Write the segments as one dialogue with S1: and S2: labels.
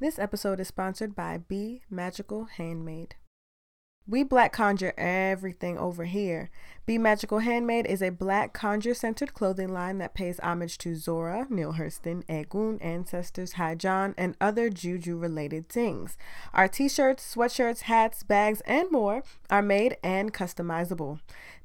S1: This episode is sponsored by Bmagickal Handmade. We black conjure everything over here. Bmagickal Handmade is a black conjure centered clothing line that pays homage to Zora, Neale Hurston, Egun, ancestors, John, and other juju related things. Our t shirts, sweatshirts, hats, bags, and more are made and customizable.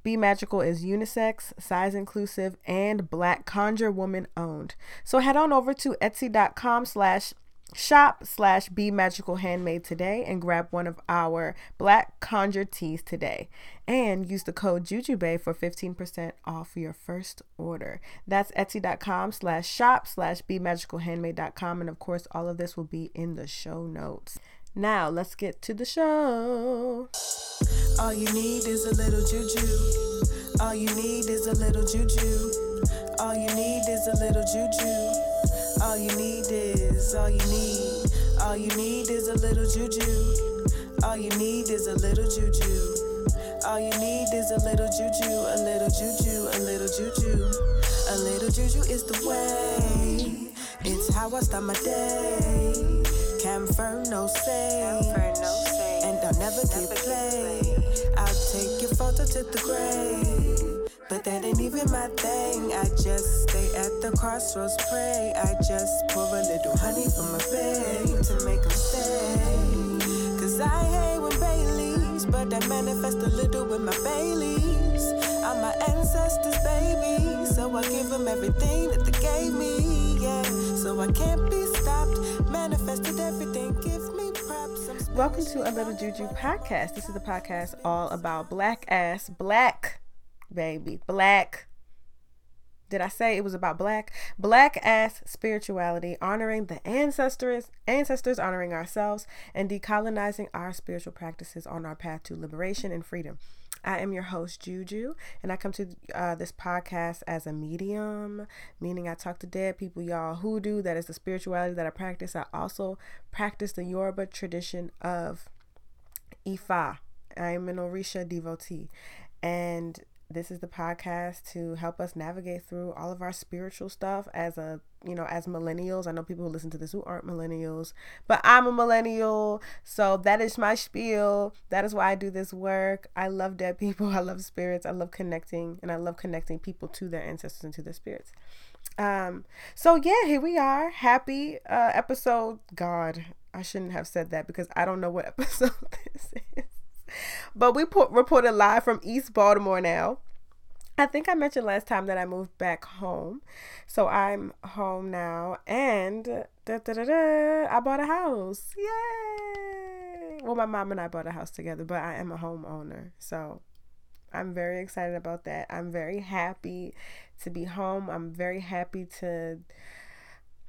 S1: Bmagickal is unisex, size inclusive, and black conjure woman owned. So head on over to etsy.com slash shop slash bmagickal handmade today and grab one of our black conjure tees today. And use the code jujubae for 15% off your first order. That's etsy.com slash shop slash bmagickal handmade.com and of course all of this will be in the show notes. Now let's get to the show.
S2: All you need is a little juju. All you need is a little juju. All you need is a little juju. All you need is, all you need, all you need is a little juju. All you need is a little juju. All you need is a little juju, a little juju, a little juju. A little juju is the way. It's how I start my day. Confirm no say. And I'll never get played. I'll take your photo to the grave. But that ain't even my thing. I just stay at the crossroads, pray. I just pour a little honey from my babe to make them stay. Cause I hate when Baileys, but I manifest a little with my Baileys. I'm my ancestors, baby. So I give them everything that they gave me, yeah. So I can't be stopped. Manifested everything, give me props.
S1: Welcome to a Little Juju podcast. This is the podcast all about black ass, black baby. Black. Did I say it was about black? Black ass spirituality, honoring the ancestors, ancestors honoring ourselves, and decolonizing our spiritual practices on our path to liberation and freedom. I am your host, Juju, and I come to uh, this podcast as a medium, meaning I talk to dead people, y'all. Hoodoo, that is the spirituality that I practice. I also practice the Yoruba tradition of Ifa. I am an Orisha devotee. And this is the podcast to help us navigate through all of our spiritual stuff as a you know as millennials. I know people who listen to this who aren't millennials but i'm a millennial. So that is my spiel. That is why i do this work. I love dead people. I love spirits. I love connecting and i love connecting people to their ancestors and to their spirits. Um so yeah here we are. Happy uh episode. God i shouldn't have said that because i don't know what episode this is but we put, reported live from East Baltimore now. I think I mentioned last time that I moved back home. So I'm home now and da, da, da, I bought a house. Yay! Well, my mom and I bought a house together, but I am a homeowner. So I'm very excited about that. I'm very happy to be home. I'm very happy to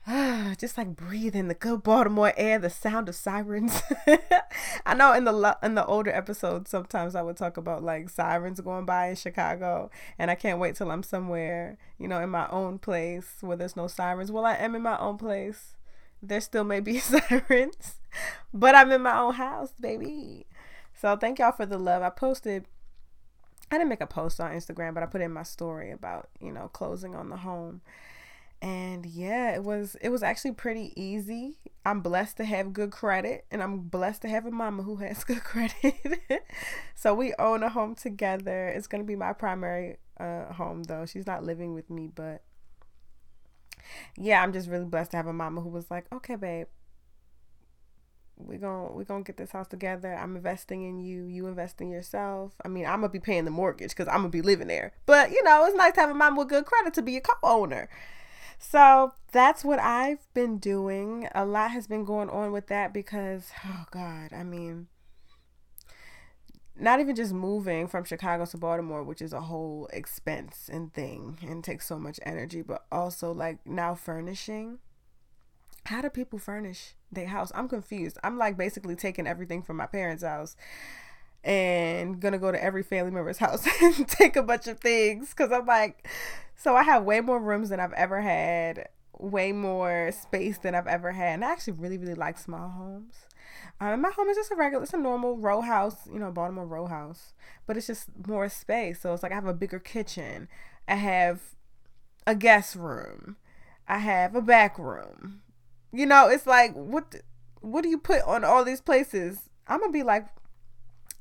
S1: just like breathe in the good Baltimore air, the sound of sirens. I know in the in the older episodes, sometimes I would talk about like sirens going by in Chicago, and I can't wait till I'm somewhere, you know, in my own place where there's no sirens. Well, I am in my own place. There still may be sirens, but I'm in my own house, baby. So thank y'all for the love. I posted. I didn't make a post on Instagram, but I put in my story about you know closing on the home and yeah it was it was actually pretty easy. I'm blessed to have good credit and i'm blessed to have a mama who has good credit. So we own a home together. It's going to be my primary uh, home though. She's not living with me but yeah i'm just really blessed to have a mama who was like okay babe we're gonna we're gonna get this house together. I'm investing in you. You invest in yourself. I mean i'm gonna be paying the mortgage because i'm gonna be living there. But you know it's nice to have a mom with good credit to be a co-owner so that's what I've been doing. A lot has been going on with that because, oh God, I mean, not even just moving from Chicago to Baltimore, which is a whole expense and thing and takes so much energy, but also like now furnishing. How do people furnish their house? I'm confused. I'm like basically taking everything from my parents' house and gonna go to every family member's house and take a bunch of things because I'm like, so I have way more rooms than I've ever had, way more space than I've ever had, and I actually really really like small homes. Um, my home is just a regular, it's a normal row house, you know, Baltimore row house, but it's just more space. So it's like I have a bigger kitchen, I have a guest room, I have a back room. You know, it's like what. What do you put on all these places? I'm gonna be like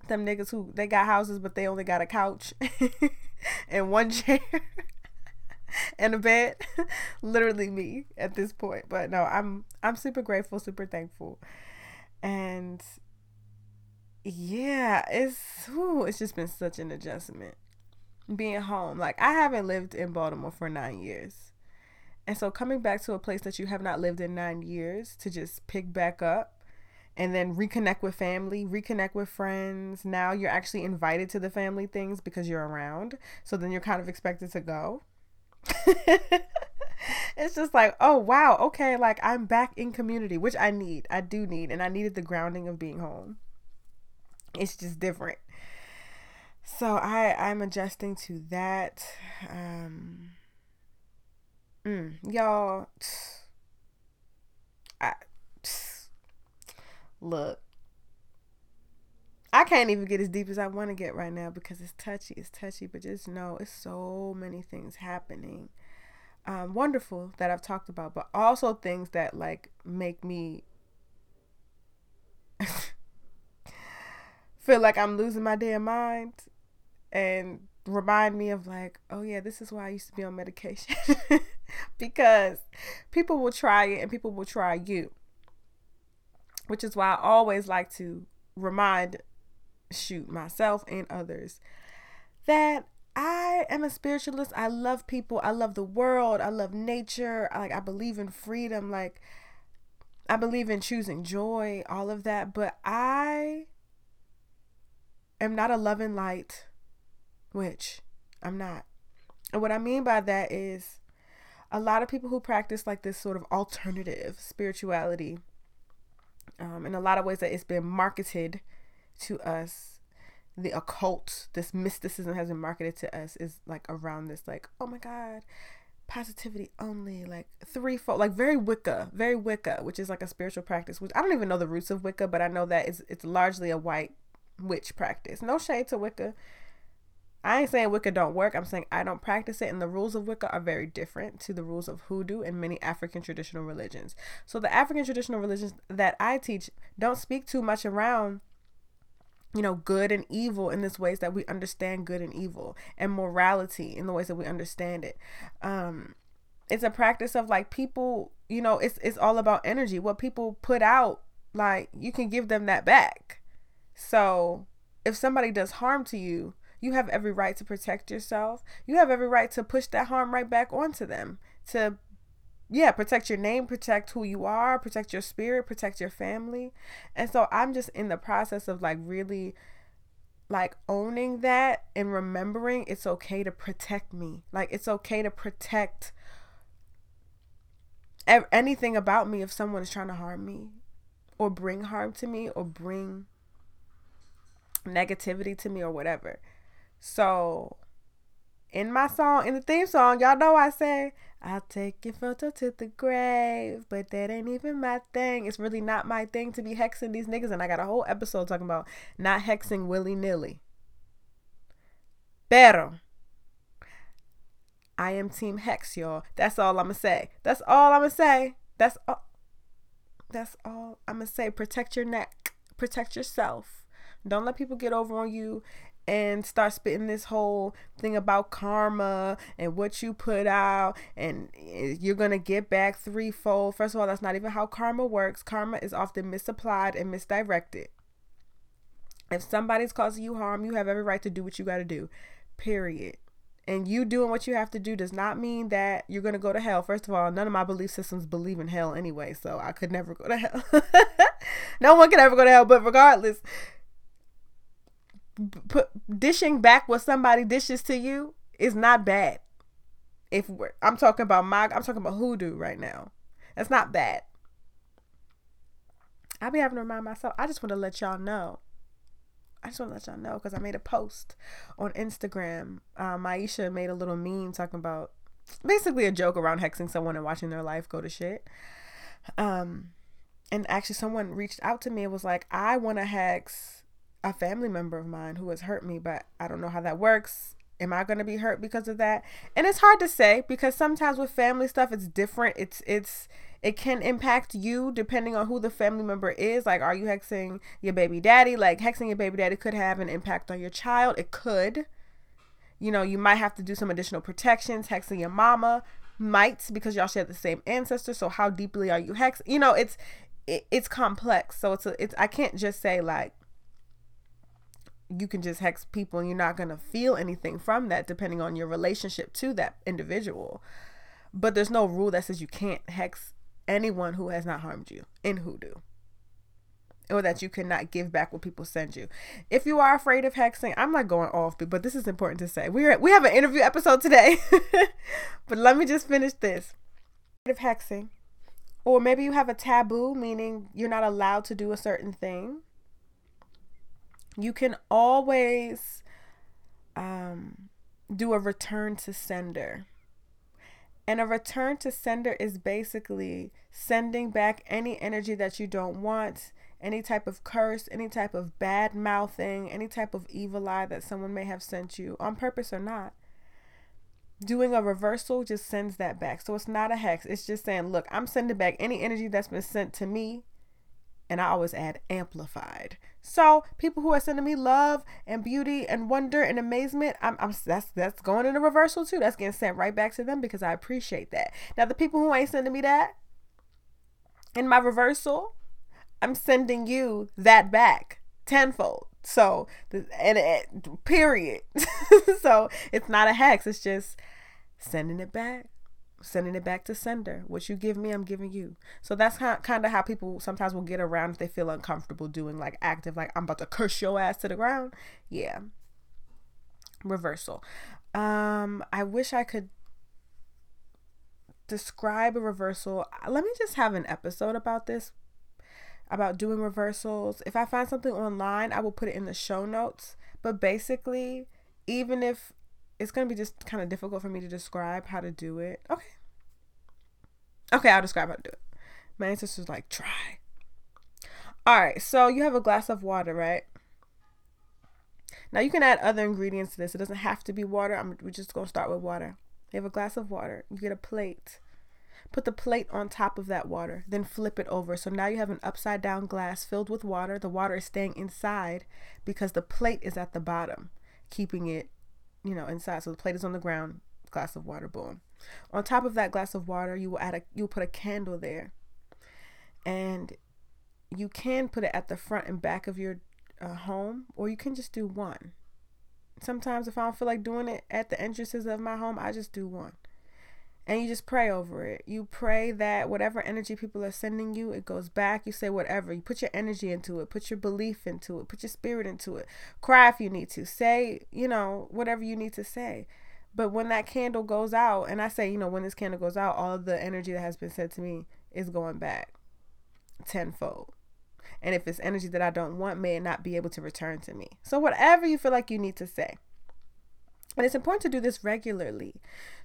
S1: them niggas who they got houses but they only got a couch and one chair and a bed. Literally me at this point. But no, I'm I'm super grateful, super thankful. And yeah, it's whew, it's just been such an adjustment being home. Like I haven't lived in Baltimore for 9 years. And so coming back to a place that you have not lived in 9 years to just pick back up and then reconnect with family, reconnect with friends. Now you're actually invited to the family things because you're around. So then you're kind of expected to go. it's just like, oh wow, okay, like I'm back in community, which I need. I do need, and I needed the grounding of being home. It's just different. So I I'm adjusting to that. Um mm, y'all I look I can't even get as deep as I want to get right now because it's touchy. It's touchy, but just know it's so many things happening. Um, wonderful that I've talked about, but also things that like make me feel like I'm losing my damn mind and remind me of like, oh yeah, this is why I used to be on medication. because people will try it and people will try you. Which is why I always like to remind shoot myself and others that I am a spiritualist. I love people. I love the world. I love nature. I, like I believe in freedom. Like I believe in choosing joy, all of that, but I am not a loving light, which I'm not. And what I mean by that is a lot of people who practice like this sort of alternative spirituality, um, in a lot of ways that it's been marketed to us the occult this mysticism has been marketed to us is like around this like oh my god positivity only like threefold like very wicca very wicca which is like a spiritual practice which i don't even know the roots of wicca but i know that it's, it's largely a white witch practice. No shade to wicca. I ain't saying wicca don't work. I'm saying i don't practice it and the rules of wicca are very different to the rules of hoodoo and many african traditional religions. So the african traditional religions that i teach don't speak too much around you know, good and evil in this ways that we understand good and evil, and morality in the ways that we understand it. Um, it's a practice of like people, you know, it's it's all about energy. What people put out, like you can give them that back. So if somebody does harm to you, you have every right to protect yourself. You have every right to push that harm right back onto them to yeah, protect your name, protect who you are, protect your spirit, protect your family. And so I'm just in the process of like really like owning that and remembering it's okay to protect me. Like it's okay to protect anything about me if someone is trying to harm me or bring harm to me or bring negativity to me or whatever. So in my song, in the theme song, y'all know I say, I'll take your photo to the grave, but that ain't even my thing. It's really not my thing to be hexing these niggas. And I got a whole episode talking about not hexing willy nilly. Pero, I am Team Hex, y'all. That's all I'm gonna say. That's all I'm gonna say. That's all. That's all I'm gonna say. Protect your neck. Protect yourself. Don't let people get over on you and start spitting this whole thing about karma and what you put out and eh, you're going to get back threefold. First of all, that's not even how karma works. Karma is often misapplied and misdirected. If somebody's causing you harm, you have every right to do what you got to do. Period. And you doing what you have to do does not mean that you're going to go to hell. First of all, none of my belief systems believe in hell anyway, so I could never go to hell. no one can ever go to hell, but regardless, dishing back what somebody dishes to you is not bad. If I'm talking about my, I'm talking about hoodoo right now. That's not bad. I be having to remind myself. I just want to let y'all know. I just want to let y'all know because I made a post on Instagram. Um, Maisha made a little meme talking about basically a joke around hexing someone and watching their life go to shit. Um, and actually, someone reached out to me and was like, "I want to hex a family member of mine who has hurt me, but I don't know how that works. Am I going to be hurt because of that? And it's hard to say because sometimes with family stuff it's different. It's it's it can impact you depending on who the family member is. Like, are you hexing your baby daddy? Like, hexing your baby daddy could have an impact on your child. It could. You know, you might have to do some additional protections. Hexing your mama might because y'all share the same ancestor. So, how deeply are you hexed? You know, it's it, it's complex. So it's a, it's I can't just say like you can just hex people and you're not going to feel anything from that depending on your relationship to that individual. But there's no rule that says you can't hex anyone who has not harmed you in hoodoo or that you cannot give back what people send you. If you are afraid of hexing, I'm not going off, but this is important to say. We're we have an interview episode today, but let me just finish this. Of hexing, or maybe you have a taboo, meaning you're not allowed to do a certain thing. You can always um, do a return to sender. And a return to sender is basically sending back any energy that you don't want, any type of curse, any type of bad mouthing, any type of evil eye that someone may have sent you on purpose or not. Doing a reversal just sends that back. So it's not a hex. It's just saying, look, I'm sending back any energy that's been sent to me. And I always add amplified. So people who are sending me love and beauty and wonder and amazement, I'm, I'm that's that's going in a reversal too. That's getting sent right back to them because I appreciate that. Now the people who ain't sending me that in my reversal, I'm sending you that back tenfold. So and it, period. so it's not a hex. It's just sending it back sending it back to sender. What you give me, I'm giving you. So that's kind of how people sometimes will get around if they feel uncomfortable doing like active, like I'm about to curse your ass to the ground. Yeah. Reversal. Um, I wish I could describe a reversal. Let me just have an episode about this, about doing reversals. If I find something online, I will put it in the show notes. But basically, even if it's to be just kind of difficult for me to describe how to do it. Okay. Okay, I'll describe how to do it. My ancestors like, try. All right, so you have a glass of water, right? Now you can add other ingredients to this. It doesn't have to be water. I'm we're just gonna start with water. You have a glass of water. You get a plate. Put the plate on top of that water. Then flip it over. So now you have an upside down glass filled with water. The water is staying inside because the plate is at the bottom, keeping it you know, inside. So the plate is on the ground, glass of water, boom. On top of that glass of water, you will add a you'll put a candle there. And you can put it at the front and back of your uh, home, or you can just do one. Sometimes, if I don't feel like doing it at the entrances of my home, I just do one and you just pray over it. You pray that whatever energy people are sending you, it goes back. You say whatever. You put your energy into it, put your belief into it, put your spirit into it. Cry if you need to. Say, you know, whatever you need to say. But when that candle goes out, and I say, you know, when this candle goes out, all of the energy that has been sent to me is going back tenfold. And if it's energy that I don't want, may it not be able to return to me. So, whatever you feel like you need to say. And it's important to do this regularly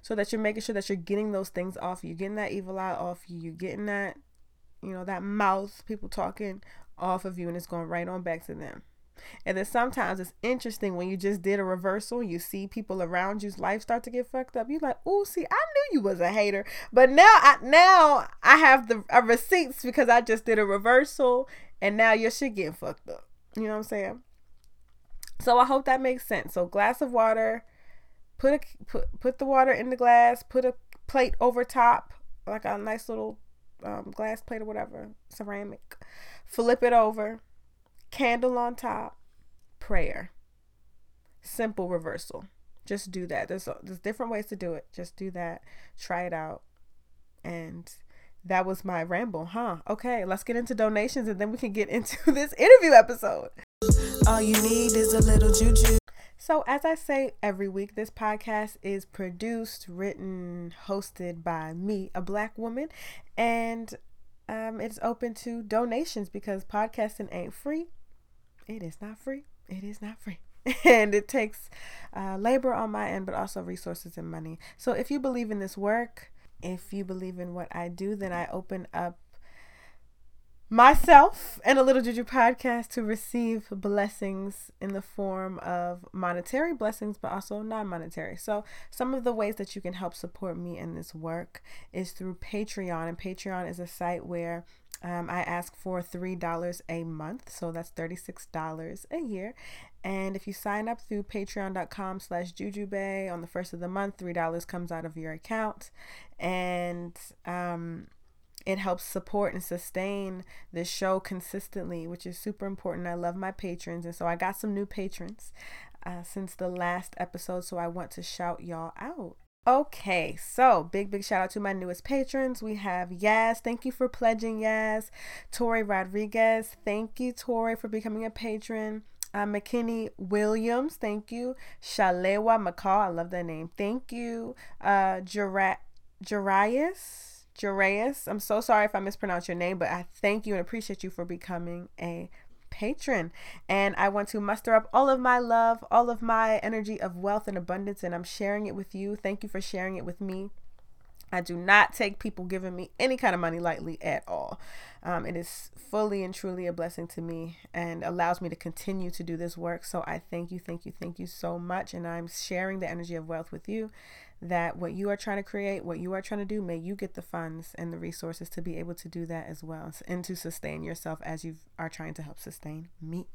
S1: so that you're making sure that you're getting those things off you. Getting that evil eye off you. You're getting that, you know, that mouth, people talking off of you, and it's going right on back to them. And then sometimes it's interesting when you just did a reversal, you see people around you's life start to get fucked up. You're like, oh, see, I knew you was a hater, but now I now I have the uh, receipts because I just did a reversal, and now your shit getting fucked up. You know what I'm saying? So I hope that makes sense. So glass of water, put a put put the water in the glass, put a plate over top, like a nice little um, glass plate or whatever, ceramic. Flip it over, candle on top, prayer. Simple reversal. Just do that. There's there's different ways to do it. Just do that. Try it out. And that was my ramble, huh? Okay, let's get into donations and then we can get into this interview episode.
S2: All you need is a little juju.
S1: So, as I say every week, this podcast is produced, written, hosted by me, a black woman, and um, it's open to donations because podcasting ain't free. It is not free. It is not free. and it takes uh, labor on my end, but also resources and money. So, if you believe in this work, if you believe in what I do, then I open up myself and a little juju podcast to receive blessings in the form of monetary blessings but also non-monetary so some of the ways that you can help support me in this work is through patreon and patreon is a site where um, I ask for $3 a month, so that's $36 a year. And if you sign up through patreon.com slash jujubae on the first of the month, $3 comes out of your account. And um, it helps support and sustain this show consistently, which is super important. I love my patrons. And so I got some new patrons uh, since the last episode, so I want to shout y'all out. Okay, so big, big shout out to my newest patrons. We have Yaz. Thank you for pledging, Yaz. Tori Rodriguez. Thank you, Tori, for becoming a patron. Uh, McKinney Williams. Thank you. Shalewa McCall. I love that name. Thank you. Uh, Jarias. Jarias. I'm so sorry if I mispronounce your name, but I thank you and appreciate you for becoming a patron. And I want to muster up all of my love, all of my energy of wealth and abundance, and I'm sharing it with you. Thank you for sharing it with me. I do not take people giving me any kind of money lightly at all. Um, it is fully and truly a blessing to me and allows me to continue to do this work. So I thank you, thank you, thank you so much. And I'm sharing the energy of wealth with you that what you are trying to create, what you are trying to do, may you get the funds and the resources to be able to do that as well and to sustain yourself as you are trying to help sustain me.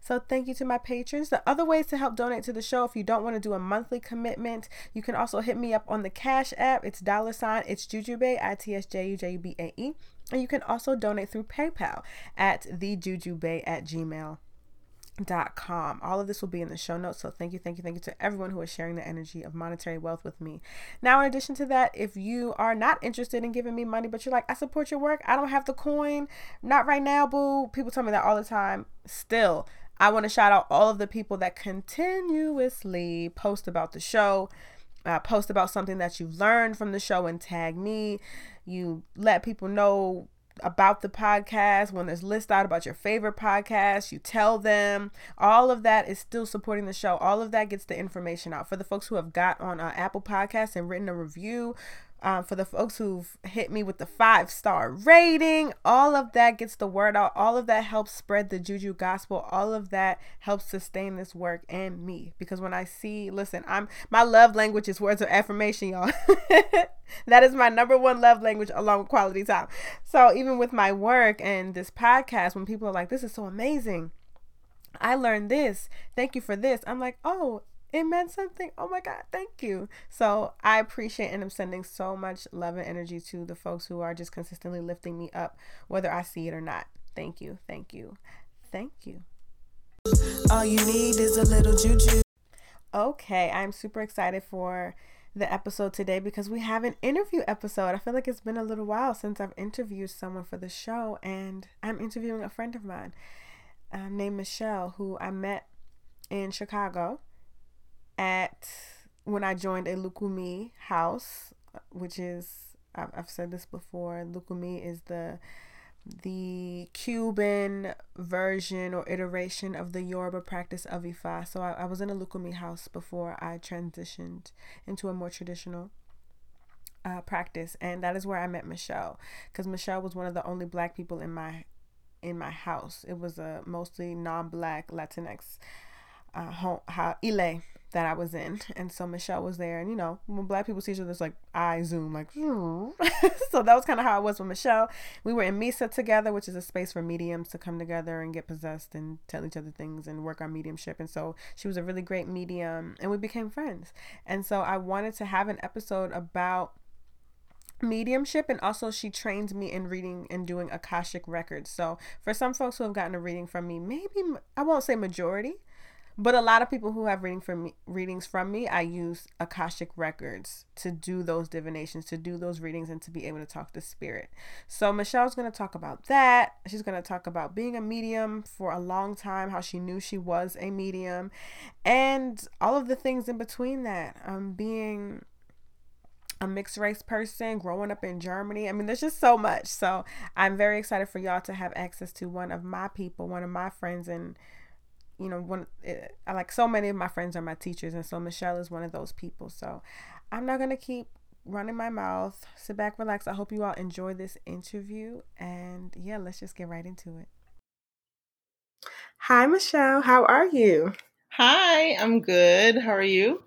S1: So thank you to my patrons. The other ways to help donate to the show, if you don't want to do a monthly commitment, you can also hit me up on the Cash app. It's dollar sign, it's Jujubae, I-T-S-J-U-J-U-B-A-E. And you can also donate through PayPal at thejujubae at gmail dot com. All of this will be in the show notes so thank you thank you thank you to everyone who is sharing the energy of monetary wealth with me. Now in addition to that if you are not interested in giving me money but you're like i support your work i don't have the coin not right now boo people tell me that all the time. Still i want to shout out all of the people that continuously post about the show uh, post about something that you've learned from the show and tag me. You let people know about the podcast, when there's list out about your favorite podcast, you tell them. All of that is still supporting the show. All of that gets the information out. For the folks who have got on uh, Apple Podcasts and written a review, um, for the folks who've hit me with the five star rating, all of that gets the word out. All of that helps spread the Juju gospel. All of that helps sustain this work and me. Because when I see, listen, I'm my love language is words of affirmation, y'all. that is my number one love language along with quality time. So even with my work and this podcast, when people are like, "This is so amazing," I learned this. Thank you for this. I'm like, oh, it meant something. Oh my God, thank you. So I appreciate and I'm sending so much love and energy to the folks who are just consistently lifting me up, whether I see it or not. Thank you, thank you, thank you.
S2: All you need is a little juju.
S1: Okay, I'm super excited for the episode today because we have an interview episode. I feel like it's been a little while since I've interviewed someone for the show, and I'm interviewing a friend of mine um, named Michelle, who I met in Chicago at when I joined a Lukumi house, which is I've, I've said this before. Lukumi is the the Cuban version or iteration of the Yoruba practice of Ifa. So I, I was in a Lukumi house before I transitioned into a more traditional uh, practice, and that is where I met Michelle, because Michelle was one of the only Black people in my in my house. It was a mostly non-Black Latinx uh, home, how Ile that I was in. And so Michelle was there. And, you know, when black people see each other, it's like I zoom, like, so that was kind of how it was with Michelle. We were in Misa together, which is a space for mediums to come together and get possessed and tell each other things and work on mediumship. And so she was a really great medium and we became friends. And so I wanted to have an episode about mediumship and also she trained me in reading and doing akashic records so for some folks who have gotten a reading from me maybe i won't say majority but a lot of people who have reading from me, readings from me, I use Akashic records to do those divinations, to do those readings, and to be able to talk to spirit. So Michelle's going to talk about that. She's going to talk about being a medium for a long time, how she knew she was a medium, and all of the things in between that. Um, being a mixed race person growing up in Germany. I mean, there's just so much. So I'm very excited for y'all to have access to one of my people, one of my friends, and you know, one it, like so many of my friends are my teachers, and so Michelle is one of those people. So I'm not gonna keep running my mouth. Sit back, relax. I hope you all enjoy this interview. And yeah, let's just get right into it. Hi, Michelle. How are you?
S3: Hi, I'm good. How are you?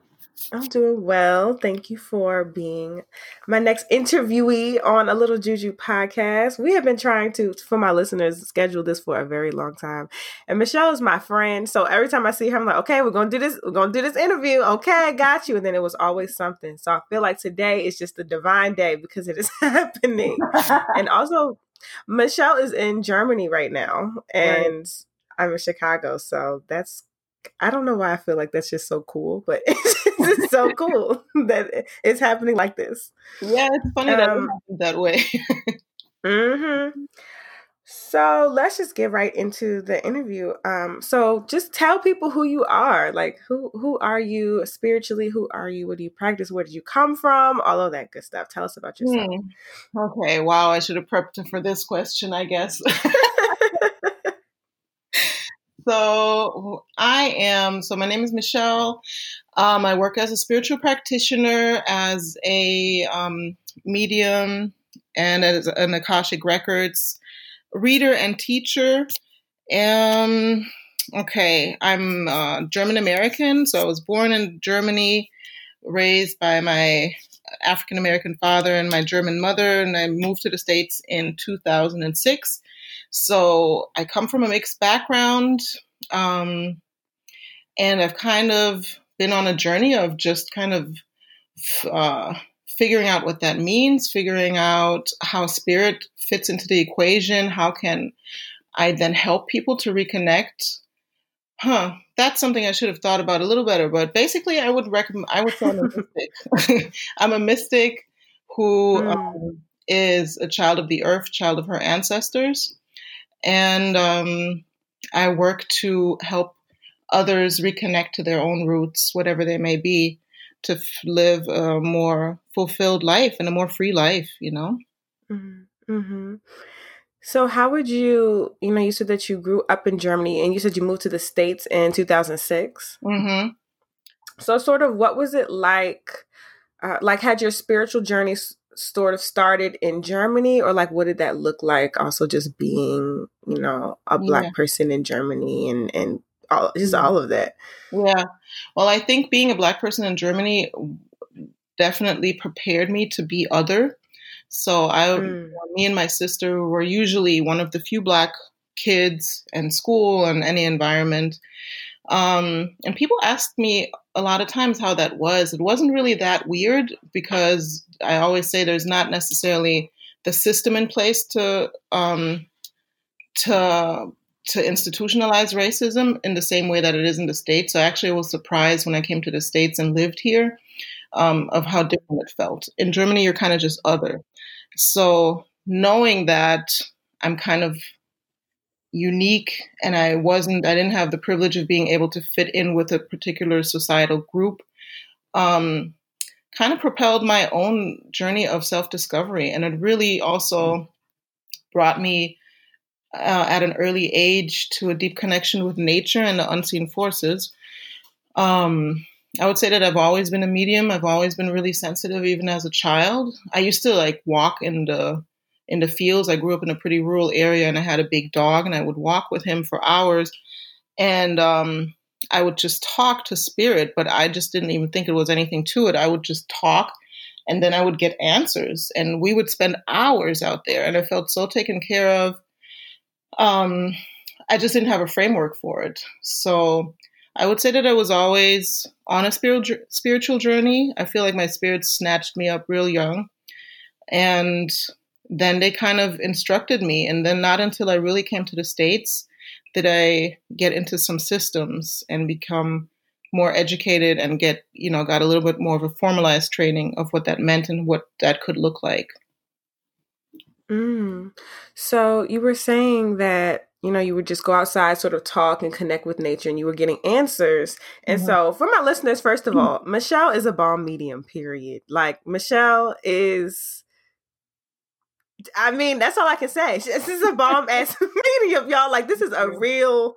S1: I'm doing well. Thank you for being my next interviewee on a Little Juju podcast. We have been trying to, for my listeners, schedule this for a very long time. And Michelle is my friend. So every time I see her, I'm like, okay, we're going to do this. We're going to do this interview. Okay, I got you. And then it was always something. So I feel like today is just a divine day because it is happening. and also, Michelle is in Germany right now. And right. I'm in Chicago. So that's I don't know why I feel like that's just so cool, but it's so cool that it's happening like this.
S3: Yeah, it's funny um, that it happened that way.
S1: mm-hmm. So let's just get right into the interview. Um, so just tell people who you are. Like who who are you spiritually? Who are you? What do you practice? Where did you come from? All of that good stuff. Tell us about yourself.
S3: Hmm. Okay. Wow. I should have prepped for this question, I guess. So I am. So my name is Michelle. Um, I work as a spiritual practitioner, as a um, medium, and as an Akashic Records reader and teacher. Um, okay, I'm uh, German American, so I was born in Germany, raised by my African American father and my German mother, and I moved to the States in 2006. So I come from a mixed background, um, and I've kind of been on a journey of just kind of uh, figuring out what that means, figuring out how spirit fits into the equation. How can I then help people to reconnect? Huh, that's something I should have thought about a little better. But basically, I would recommend. I would say I'm a mystic. I'm a mystic who mm. um, is a child of the earth, child of her ancestors and um, I work to help others reconnect to their own roots, whatever they may be, to f- live a more fulfilled life and a more free life. You know.
S1: Mm-hmm. mm-hmm. So, how would you, you know, you said that you grew up in Germany and you said you moved to the States in 2006. Mm-hmm. So, sort of, what was it like? Uh, like, had your spiritual journey sort of started in Germany, or like what did that look like? Also, just being, you know, a black yeah. person in Germany and and all, just all of that.
S3: Yeah. Well, I think being a black person in Germany definitely prepared me to be other. So I, mm. me and my sister were usually one of the few black kids in school and any environment. Um, and people asked me a lot of times how that was. It wasn't really that weird because I always say there's not necessarily the system in place to um, to to institutionalize racism in the same way that it is in the states. So actually, I was surprised when I came to the states and lived here um, of how different it felt. In Germany, you're kind of just other. So knowing that I'm kind of unique and I wasn't, I didn't have the privilege of being able to fit in with a particular societal group, um, kind of propelled my own journey of self discovery. And it really also brought me uh, at an early age to a deep connection with nature and the unseen forces. Um, I would say that I've always been a medium. I've always been really sensitive, even as a child. I used to like walk in the in the fields. I grew up in a pretty rural area and I had a big dog and I would walk with him for hours and um, I would just talk to spirit, but I just didn't even think it was anything to it. I would just talk and then I would get answers and we would spend hours out there and I felt so taken care of. Um, I just didn't have a framework for it. So I would say that I was always on a spiritual spiritual journey. I feel like my spirit snatched me up real young. And then they kind of instructed me. And then not until I really came to the States did I get into some systems and become more educated and get, you know, got a little bit more of a formalized training of what that meant and what that could look like.
S1: Mm. So you were saying that you know you would just go outside sort of talk and connect with nature and you were getting answers and mm-hmm. so for my listeners first of all michelle is a bomb medium period like michelle is I mean, that's all I can say. This is a bomb ass medium, y'all. Like this is a real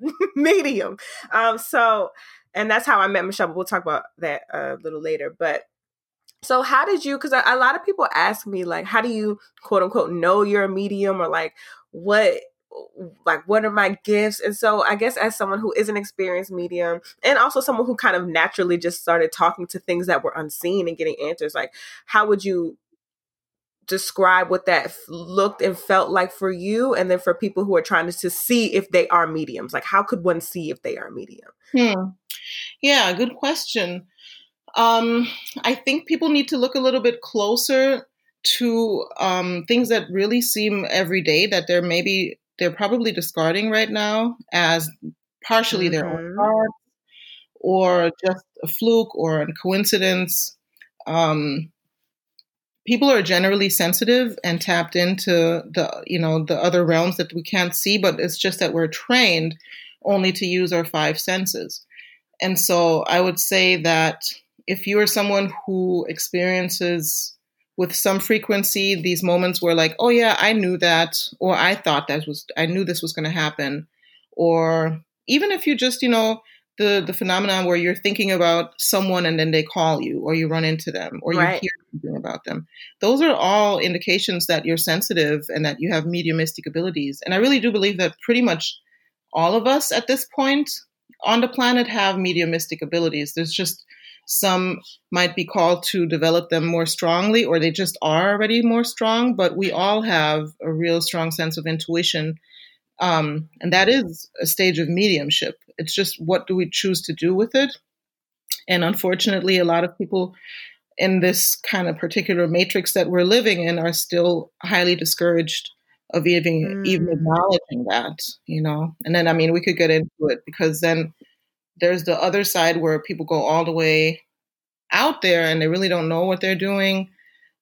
S1: medium. Um, so and that's how I met Michelle, but we'll talk about that a little later. But So how did you? Because a, a lot of people ask me like, how do you quote unquote know you're a medium or like what like what are my gifts and so i guess as someone who is an experienced medium and also someone who kind of naturally just started talking to things that were unseen and getting answers like how would you describe what that looked and felt like for you and then for people who are trying to, to see if they are mediums like how could one see if they are medium
S3: hmm. yeah good question um, I think people need to look a little bit closer to um, things that really seem everyday that they're maybe they're probably discarding right now as partially mm-hmm. their own mm-hmm. or just a fluke or a coincidence. Um, people are generally sensitive and tapped into the you know the other realms that we can't see, but it's just that we're trained only to use our five senses. And so I would say that if you are someone who experiences with some frequency these moments where like oh yeah i knew that or i thought that was i knew this was going to happen or even if you just you know the the phenomenon where you're thinking about someone and then they call you or you run into them or you hear something about them those are all indications that you're sensitive and that you have mediumistic abilities and i really do believe that pretty much all of us at this point on the planet have mediumistic abilities there's just some might be called to develop them more strongly, or they just are already more strong. But we all have a real strong sense of intuition. Um, and that is a stage of mediumship. It's just what do we choose to do with it? And unfortunately, a lot of people in this kind of particular matrix that we're living in are still highly discouraged of even mm. even acknowledging that, you know. And then I mean we could get into it because then there's the other side where people go all the way out there and they really don't know what they're doing,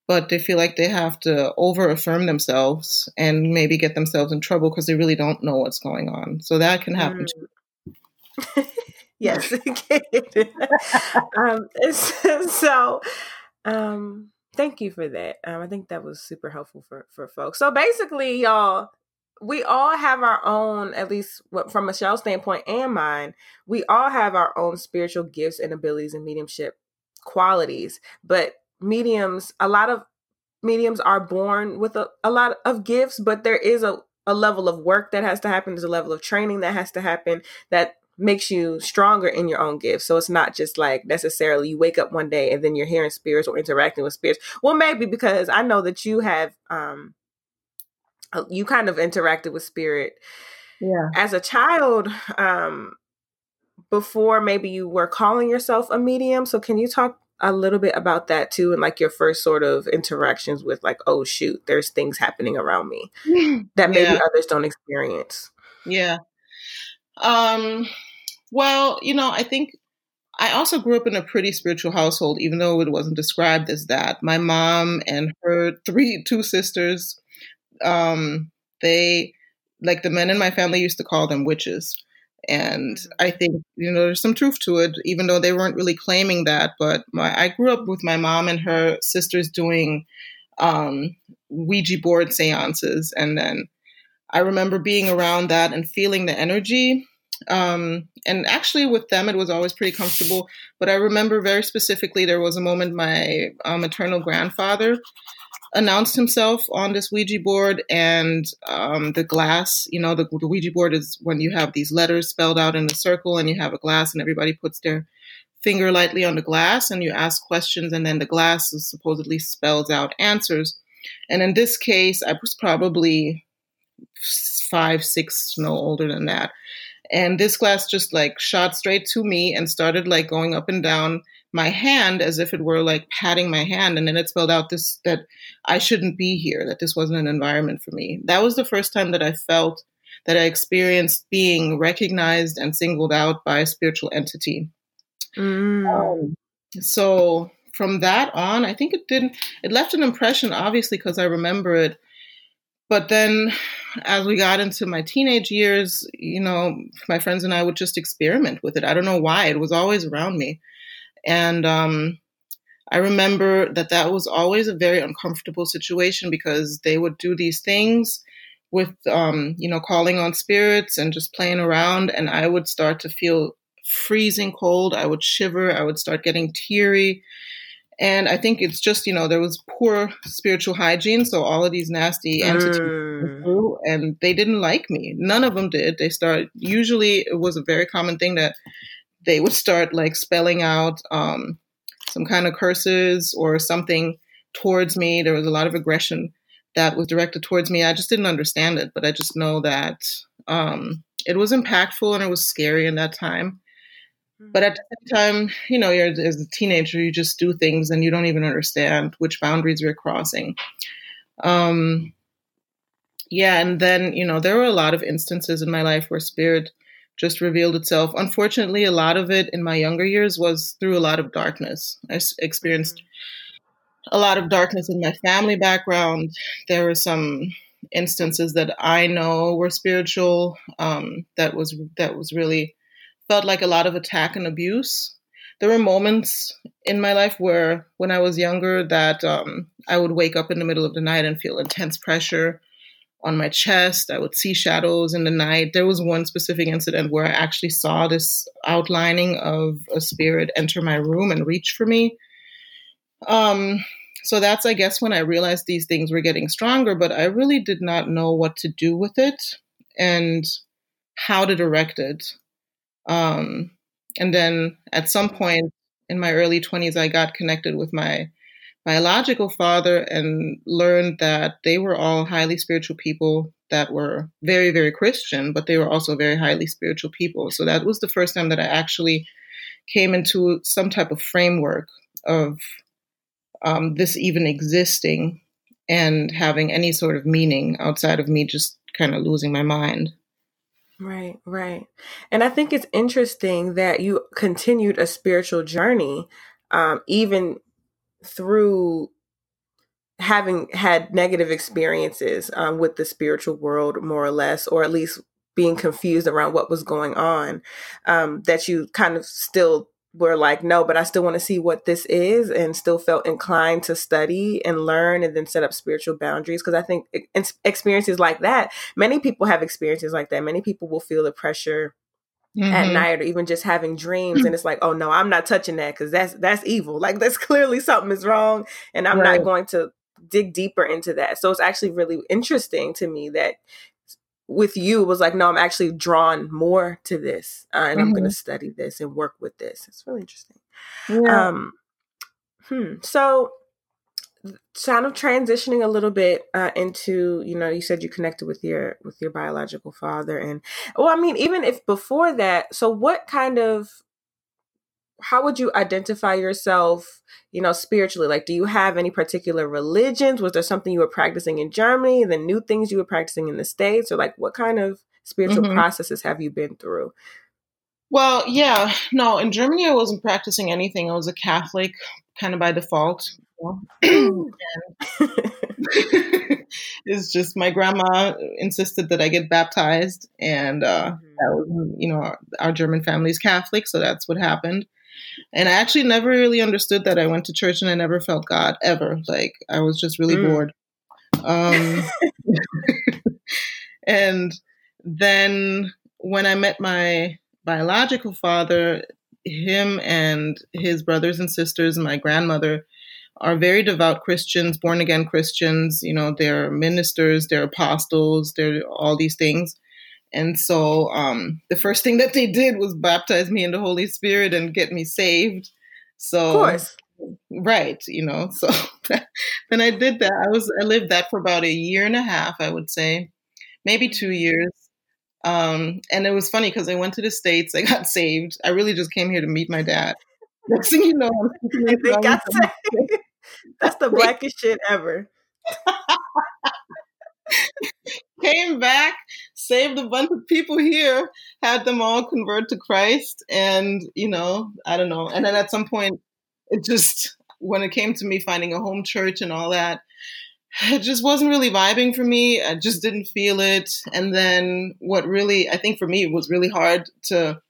S3: but they feel like they have to over affirm themselves and maybe get themselves in trouble because they really don't know what's going on. So that can happen mm.
S1: too. yes, um, so, um, thank you for that. Um, I think that was super helpful for for folks. So basically, y'all, we all have our own, at least from Michelle's standpoint and mine, we all have our own spiritual gifts and abilities and mediumship qualities. But mediums, a lot of mediums are born with a, a lot of gifts, but there is a, a level of work that has to happen. There's a level of training that has to happen that makes you stronger in your own gifts. So it's not just like necessarily you wake up one day and then you're hearing spirits or interacting with spirits. Well, maybe because I know that you have um uh, you kind of interacted with spirit
S3: yeah
S1: as a child um before maybe you were calling yourself a medium so can you talk a little bit about that too and like your first sort of interactions with like oh shoot there's things happening around me that maybe yeah. others don't experience
S3: yeah um well you know i think I also grew up in a pretty spiritual household, even though it wasn't described as that. My mom and her three two sisters um, they like the men in my family used to call them witches. And mm-hmm. I think, you know, there's some truth to it, even though they weren't really claiming that. But my, I grew up with my mom and her sisters doing um, Ouija board seances. And then I remember being around that and feeling the energy. Um, and actually, with them, it was always pretty comfortable. But I remember very specifically there was a moment my uh, maternal grandfather announced himself on this Ouija board, and um, the glass, you know, the, the, Ouija board is when you have these letters spelled out in a circle and you have a glass, and everybody puts their finger lightly on the glass and you ask questions, and then the glass supposedly spells out answers. And in this case, I was probably five, six, no older than that. And this glass just like shot straight to me and started like going up and down my hand as if it were like patting my hand. And then it spelled out this that I shouldn't be here that this wasn't an environment for me. That was the first time that I felt that I experienced being recognized and singled out by a spiritual entity. Mm. um, so from that on I think it didn't it left an impression obviously because I remember it but then as we got into my teenage years you know my friends and I would just experiment with it I don't know why it was always around me and um, I remember that that was always a very uncomfortable situation because they would do these things with, um, you know, calling on spirits and just playing around. And I would start to feel freezing cold. I would shiver. I would start getting teary. And I think it's just, you know, there was poor spiritual hygiene. So all of these nasty entities
S1: Mm.
S3: and they didn't like me. None of them did. They start, usually it was a very common thing that they would start like spelling out um, some kind of curses or something towards me. There was a lot of aggression that was directed towards me. I just didn't understand it, but I just know that um, it was impactful and it was scary in that time. But at the same time, you know, you're as a teenager, you just do things and you don't even understand which boundaries you're crossing. Um, yeah, and then you know there were a lot of instances in my life where spirit just revealed itself. Unfortunately, a lot of it in my younger years was through a lot of darkness. I s- experienced a lot of darkness in my family background. There were some instances that I know were spiritual. Um, that was that was really felt like a lot of attack and abuse. There were moments in my life where, when I was younger, that um, I would wake up in the middle of the night and feel intense pressure on my chest. I would see shadows in the night. There was one specific incident where I actually saw this outlining of a spirit enter my room and reach for me. Um, so that's, I guess, when I realized these things were getting stronger, but I really did not know what to do with it and how to direct it. Um, and then at some point in my early 20s, I got connected with my biological father and learned that they were all highly spiritual people that were very, very Christian, but they were also very highly spiritual people. So that was the first time that I actually came into some type of framework of um, this even existing and having any sort of meaning outside of me just kind of losing my mind.
S1: Right, right. And I think it's interesting that you continued a spiritual journey, um, even through having had negative experiences um, with the spiritual world, more or less, or at least being confused around what was going on. Um, that you kind of still were like, no, but I still want to see what this is, and still felt inclined to study and learn, and then set up spiritual boundaries. Because I think experiences like that, many people have experiences like that. Many people will feel the pressure
S3: Mm-hmm.
S1: at night or even just having dreams and it's like oh no i'm not touching that because that's that's evil like that's clearly something is wrong and i'm
S3: Right.
S1: not going to dig deeper into that so it's actually really interesting to me that with you was like no i'm actually drawn more to this uh, and i'm going to study this and work with this. It's really interesting.
S3: Yeah.
S1: um hmm so kind of transitioning a little bit uh, into you know you said you connected with your with your biological father and well i mean even if before that so what kind of how would you identify yourself you know spiritually like do you have any particular religions was there something you were practicing in germany the new things you were practicing in the states or like what kind of spiritual
S3: Mhm.
S1: processes have you been through
S3: Well, yeah, no, in Germany I wasn't practicing anything. I was a Catholic kind of by default. it's just my grandma insisted that I get baptized, and uh, that was, you know, our, our German family is Catholic, so that's what happened. And I actually never really understood that I went to church and I never felt God ever. Like I was just really
S1: Mm.
S3: bored. Um, and then when I met my biological father, him and his brothers and sisters and my grandmother are very devout Christians, born again Christians. You know, they're ministers, they're apostles, they're all these things. And so um, the first thing that they did was baptize me in the Holy Spirit and get me saved. So
S1: of course.
S3: right you know so then i did that i was i lived that for about a year and a half i would say maybe two years. Um and it was funny because i went to the states i got saved. I really just came here to meet my dad. Next thing you know I'm speaking in
S1: they got saved. that's the blackest shit ever.
S3: Came back saved a bunch of people here had them all convert to christ and you know i don't know. And then at some point it just when it came to me finding a home church and all that it just wasn't really vibing for me. I just didn't feel it. And then what really i think for me it was really hard to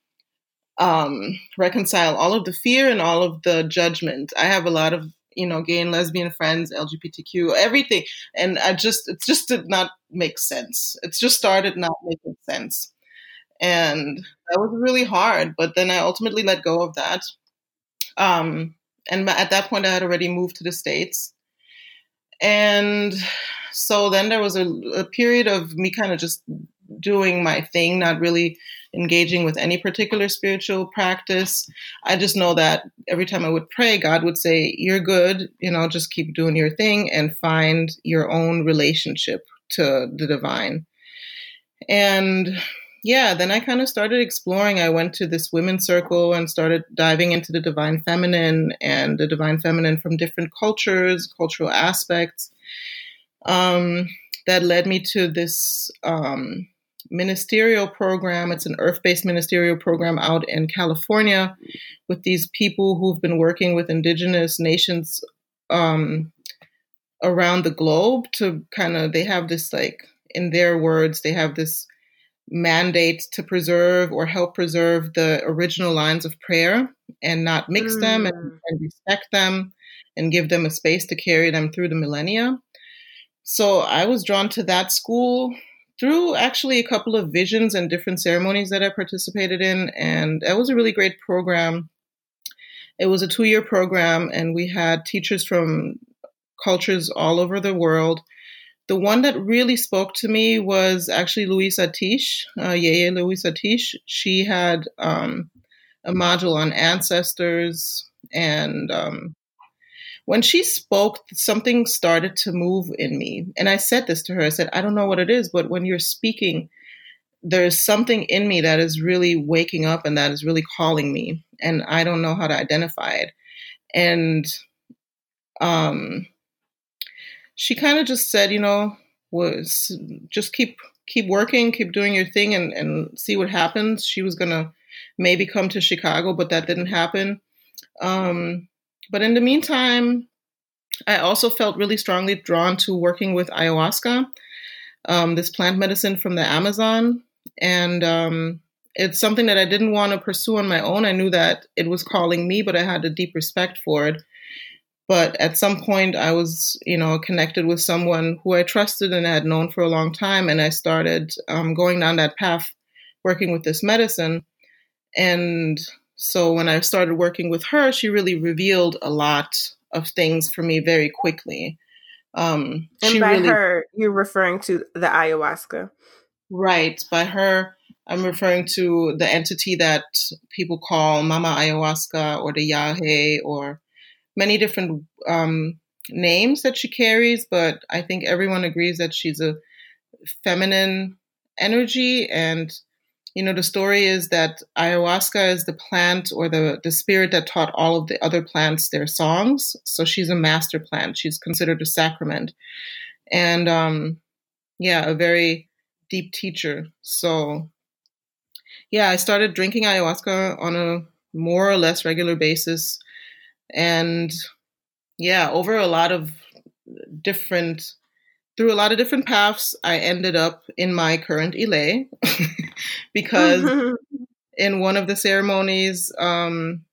S3: um, reconcile all of the fear and all of the judgment. I have a lot of you know gay and lesbian friends lgbtq everything. And i just it just did not make sense. It's just started not making sense. And that was really hard but then i ultimately let go of that. Um and at that point, I had already moved to the States. And so then there was a, a period of me kind of just doing my thing, not really engaging with any particular spiritual practice. I just know that every time I would pray, God would say, You're good, you know, just keep doing your thing and find your own relationship to the divine. And yeah, then I kind of started exploring. I went to this women's circle and started diving into the divine feminine and the divine feminine from different cultures, cultural aspects. Um, that led me to this um, ministerial program. It's an earth based ministerial program out in California with these people who've been working with indigenous nations um, around the globe to kind of, they have this, like, in their words, they have this mandate to preserve or help preserve the original lines of prayer and not mix mm. them and, mm. and respect them and give them a space to carry them through the millennia. So I was drawn to that school through actually a couple of visions and different ceremonies that I participated in. And that was a really great program. It was a two year program, and we had teachers from cultures all over the world. The one that really spoke to me was actually Luisah Teish, uh, Yeye Luisah Teish. She had um, a module on ancestors and um, when she spoke, something started to move in me. And I said this to her I said, I don't know what it is, but when you're speaking, there's something in me that is really waking up and that is really calling me. And I don't know how to identify it. And um, she kind of just said, you know, was just keep keep working, keep doing your thing and, and see what happens. She was gonna maybe come to Chicago, but that didn't happen. Um, but in the meantime, I also felt really strongly drawn to working with ayahuasca, um, this plant medicine from the Amazon. And um, it's something that I didn't want to pursue on my own. I knew that it was calling me, but I had a deep respect for it. But at some point, I was, you know, connected with someone who I trusted and had known for a long time, and I started um, going down that path, working with this medicine. And so when I started working with her, she really revealed a lot of things for me very quickly.
S1: Um, and by really, her, you're referring to the ayahuasca.
S3: Right. By her, I'm referring to the entity that people call Mama Ayahuasca or the Yahe or many different um, names that she carries, but I think everyone agrees that she's a feminine energy and you know, the story is that ayahuasca is the plant or the, the spirit that taught all of the other plants their songs. So she's a master plant. She's considered a sacrament. And um, yeah, a very deep teacher. So yeah, I started drinking ayahuasca on a more or less regular basis. And yeah, over a lot of different through a lot of different paths, I ended up in my current Ile because in one of the ceremonies, um,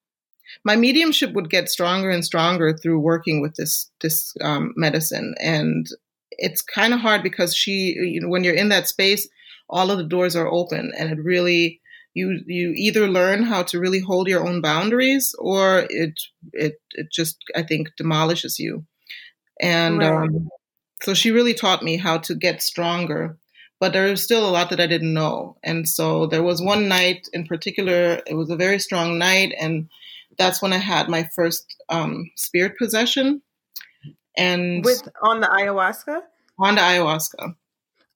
S3: my mediumship would get stronger and stronger through working with this this um, medicine, and it's kind of hard because she, you know, when you're in that space, all of the doors are open, and it really you you either learn how to really hold your own boundaries, or it it it just I think demolishes you, and. Right. Um, so she really taught me how to get stronger. But there was still a lot that I didn't know. And so there was one night in particular, it was a very strong night. And that's when I had my first um, spirit possession. And
S1: with on the ayahuasca?
S3: On the ayahuasca.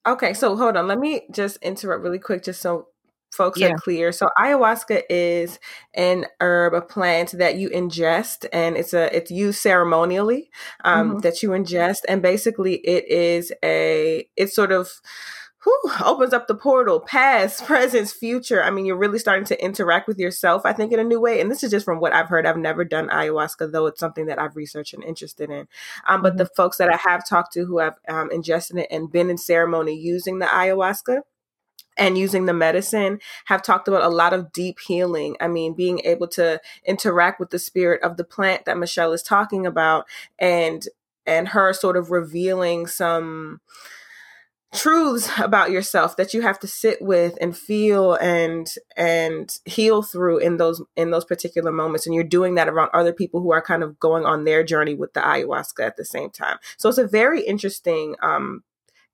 S1: Okay, so hold on. Let me just interrupt really quick just so folks yeah. are clear. So ayahuasca is an herb, a plant that you ingest, and it's a it's used ceremonially um, mm-hmm. that you ingest, and basically it is a it's sort of whew, opens up the portal past present future i mean you're really starting to interact with yourself i think in a new way and this is just from what i've heard i've never done ayahuasca though it's something that i've researched and interested in um, but mm-hmm. the folks that i have talked to who have um, ingested it and been in ceremony using the ayahuasca and using the medicine have talked about a lot of deep healing. I mean, being able to interact with the spirit of the plant that Michelle is talking about and and her sort of revealing some truths about yourself that you have to sit with and feel and and heal through in those in those particular moments and you're doing that around other people who are kind of going on their journey with the ayahuasca at the same time so it's a very interesting um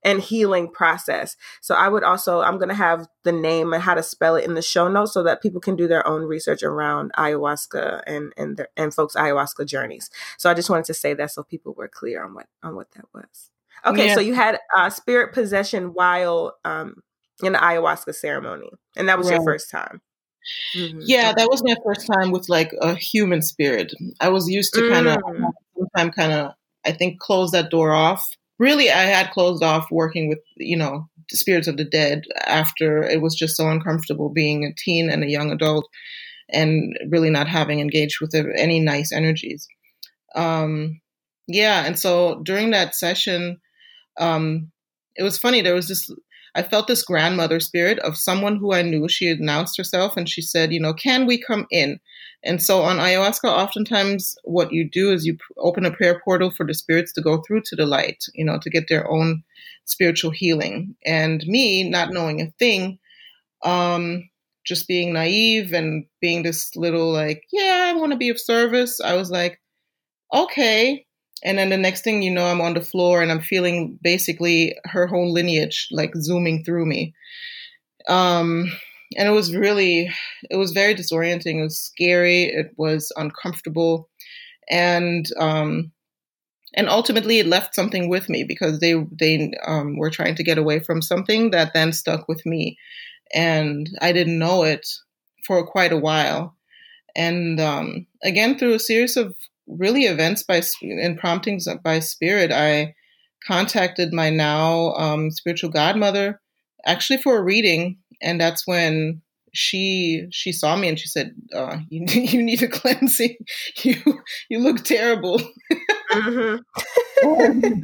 S1: and healing process. So I would also I'm going to have the name and how to spell it in the show notes so that people can do their own research around ayahuasca and and their, and folks ayahuasca journeys. So I just wanted to say that so people were clear on what on what that was. Okay, yeah. so you had uh, spirit possession while um, in the ayahuasca ceremony, and that was right. your first time.
S3: Mm-hmm. Yeah, that was my first time with like a human spirit. I was used to kind of mm. sometimes kind of I think close that door off. Really, I had closed off working with you know spirits of the dead after it was just so uncomfortable being a teen and a young adult, and really not having engaged with any nice energies. Um, yeah, and so during that session, um, it was funny. There was this, I felt this grandmother spirit of someone who I knew. She announced herself and she said, you know, can we come in? And so on ayahuasca, oftentimes what you do is you open a prayer portal for the spirits to go through to the light, you know, to get their own spiritual healing. And me, not knowing a thing, um, just being naive and being this little like, yeah, I want to be of service. I was like, okay, and then the next thing you know, I'm on the floor and I'm feeling basically her whole lineage like zooming through me. Um, and it was really, it was very disorienting. It was scary. It was uncomfortable, and um, and ultimately it left something with me because they they um, were trying to get away from something that then stuck with me, and I didn't know it for quite a while. And um, again, through a series of really events by and promptings by spirit, I contacted my now um, spiritual godmother actually for a reading, and that's when she she saw me and she said, uh, "You you need a cleansing. You you look terrible." Mm-hmm.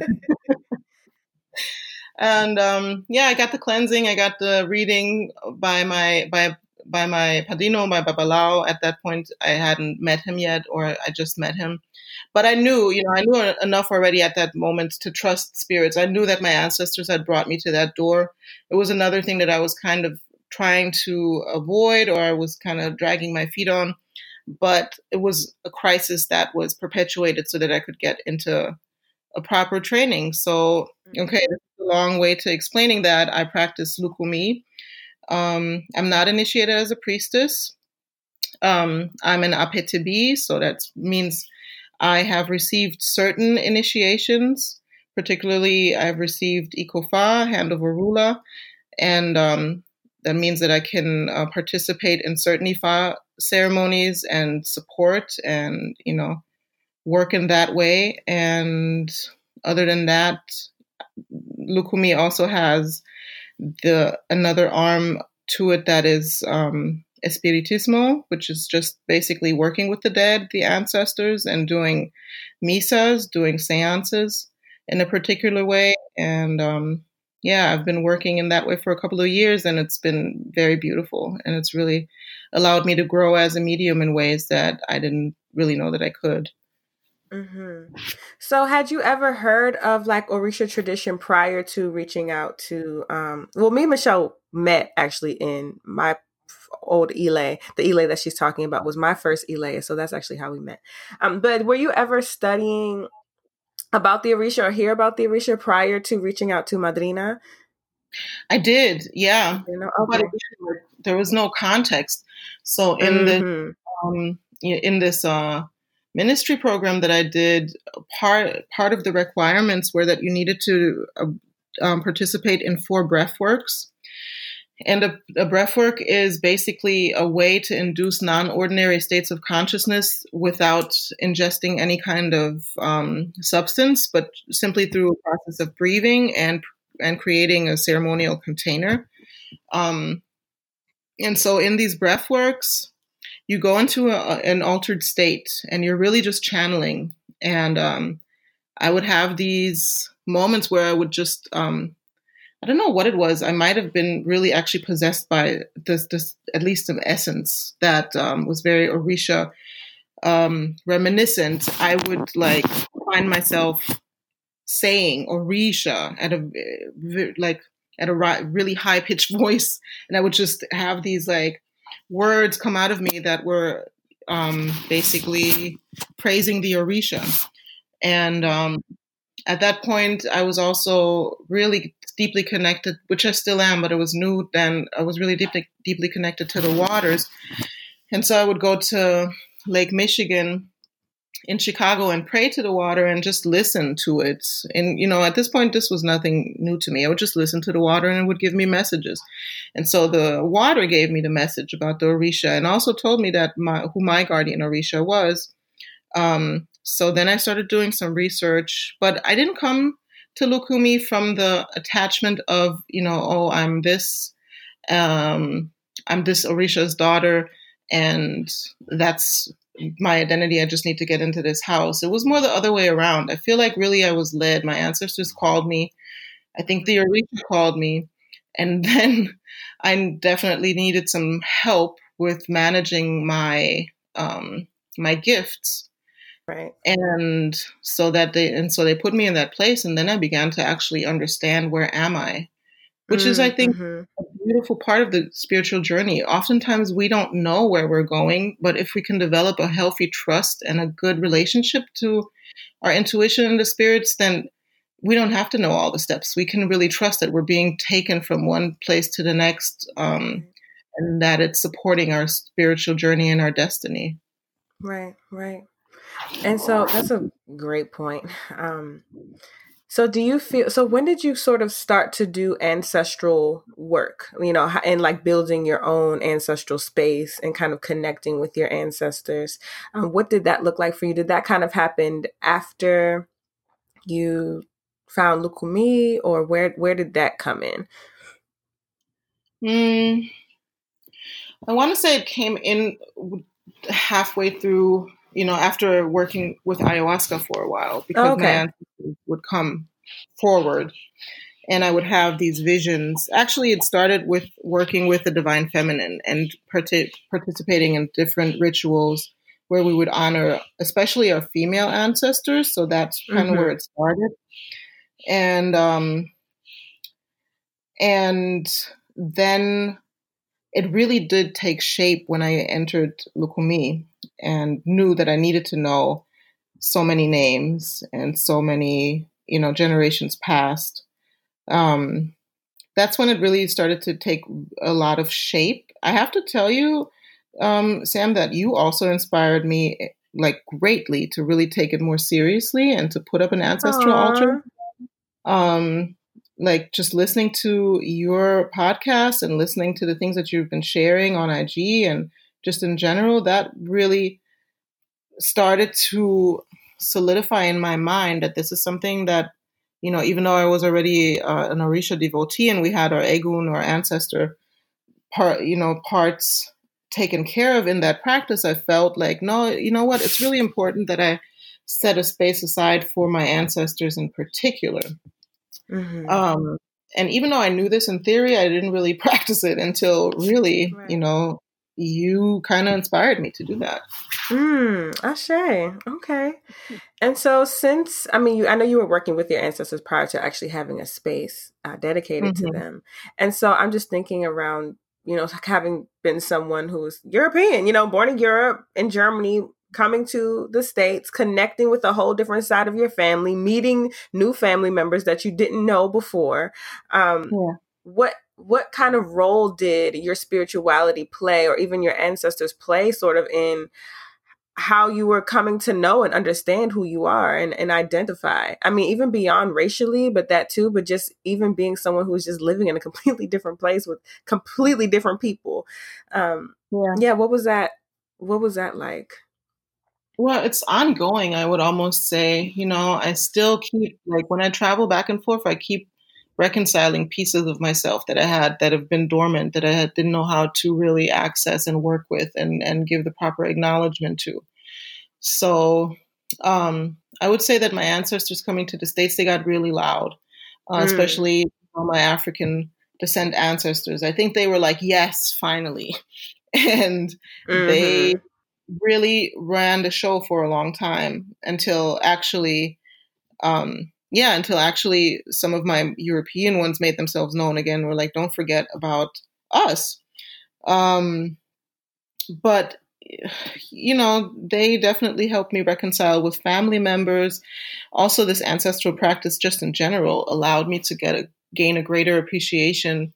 S3: and um, yeah, I got the cleansing. I got the reading by my by by my padrino, my babalao. At that point, I hadn't met him yet, or I just met him. But I knew, you know, I knew enough already at that moment to trust spirits. I knew that my ancestors had brought me to that door. It was another thing that I was kind of trying to avoid, or I was kind of dragging my feet on. But it was a crisis that was perpetuated so that I could get into a proper training. So, mm-hmm. okay, a long way to explaining that. I practice lukumi, um, I'm not initiated as a priestess. Um, I'm an apetibi, so that means I have received certain initiations. Particularly, I've received Ikofa, Hand of Orula, and um, that means that I can uh, participate in certain Ifa ceremonies and support and, you know, work in that way. And other than that, Lukumi also has the another arm to it that is um, espiritismo, which is just basically working with the dead, the ancestors, and doing misas, doing seances in a particular way. And um, yeah, I've been working in that way for a couple of years, and it's been very beautiful. And it's really allowed me to grow as a medium in ways that I didn't really know that I could.
S1: Mm-hmm. So, had you ever heard of like Orisha tradition prior to reaching out to? Um, well, me and Michelle met actually in my old Ile. The Ile that she's talking about was my first Ile, so that's actually how we met. Um, but were you ever studying about the Orisha or hear about the Orisha prior to reaching out to Madrina?
S3: I did, yeah. You know, okay. But there was no context. So in mm-hmm. the um, in this uh, ministry program that I did, part part of the requirements were that you needed to uh, um, participate in four breath works. And a, a breath work is basically a way to induce non ordinary states of consciousness without ingesting any kind of um, substance, but simply through a process of breathing and and creating a ceremonial container. Um, and so in these breath works, you go into a, an altered state and you're really just channeling. And um, I would have these moments where I would just, um, I don't know what it was. I might have been really actually possessed by this, this at least of essence that um, was very Orisha um, reminiscent. I would like find myself saying Orisha at a like at a really high pitched voice, and I would just have these like words come out of me that were um, basically praising the Orisha. And um, at that point, I was also really deeply connected, which I still am, but it was new then. I was really deeply deeply connected to the waters, and so I would go to Lake Michigan in Chicago and pray to the water and just listen to it. And, you know, at this point, this was nothing new to me. I would just listen to the water and it would give me messages. And so the water gave me the message about the Orisha and also told me that my, who my guardian Orisha was. Um, so then I started doing some research, but I didn't come to Lukumi from the attachment of, you know, oh, I'm this, um, I'm this Orisha's daughter and that's my identity. I just need to get into this house. It was more the other way around. I feel like really I was led. My ancestors called me. I think the Orisha called me. And then I definitely needed some help with managing my um, my gifts.
S1: Right.
S3: And so that they and so they put me in that place and then I began to actually understand where am I? which mm-hmm. is, I think, mm-hmm. a beautiful part of the spiritual journey. Oftentimes, we don't know where we're going, but if we can develop a healthy trust and a good relationship to our intuition and the spirits, then we don't have to know all the steps. We can really trust that we're being taken from one place to the next, um, and that it's supporting our spiritual journey and our destiny.
S1: Right, right. And so that's a great point. Um, so do you feel so when did you sort of start to do ancestral work, you know, and like building your own ancestral space and kind of connecting with your ancestors? Um, what did that look like for you? Did that kind of happen after you found Lukumi or where where did that come in?
S3: Mm, I want to say it came in halfway through you know, after working with ayahuasca for a while, because okay. my ancestors would come forward and I would have these visions. Actually, it started with working with the divine feminine and part- participating in different rituals where we would honor, especially our female ancestors. So that's kind mm-hmm. of where it started. And, um, and then it really did take shape when I entered Lukumi and knew that I needed to know so many names and so many, you know, generations past. Um, that's when it really started to take a lot of shape. I have to tell you, um, Sam, that you also inspired me like greatly to really take it more seriously and to put up an ancestral Aww. altar. Um, like just listening to your podcast and listening to the things that you've been sharing on IG and just in general, that really started to solidify in my mind that this is something that, you know, even though I was already uh, an Orisha devotee and we had our Egun or ancestor part, you know, parts taken care of in that practice, I felt like, no, you know what, it's really important that I set a space aside for my ancestors in particular. Mm-hmm. Um, and even though I knew this in theory, I didn't really practice it until really, right. you know, you kind of inspired me to do that.
S1: Mm, Ashe. Okay. And so, since I mean, you, I know you were working with your ancestors prior to actually having a space uh, dedicated mm-hmm. to them, and so I'm just thinking around, you know, having been someone who's European, you know, born in Europe, in Germany, coming to the states connecting with a whole different side of your family meeting new family members that you didn't know before um, yeah. what what kind of role did your spirituality play or even your ancestors play sort of in how you were coming to know and understand who you are and, and identify? I mean even beyond racially but that too but just even being someone who's just living in a completely different place with completely different people. Um yeah. yeah what was that what was that like?
S3: Well, it's ongoing, I would almost say. You know, I still keep, like, when I travel back and forth, I keep reconciling pieces of myself that I had that have been dormant, that I had, didn't know how to really access and work with and, and give the proper acknowledgement to. So um, I would say that my ancestors coming to the States, they got really loud, uh, mm. especially my African descent ancestors. I think they were like, yes, finally. and mm-hmm. they really ran the show for a long time until actually um, yeah, until actually some of my European ones made themselves known again. We're like, don't forget about us. Um, but you know, they definitely helped me reconcile with family members. Also, this ancestral practice, just in general, allowed me to get a, gain a greater appreciation,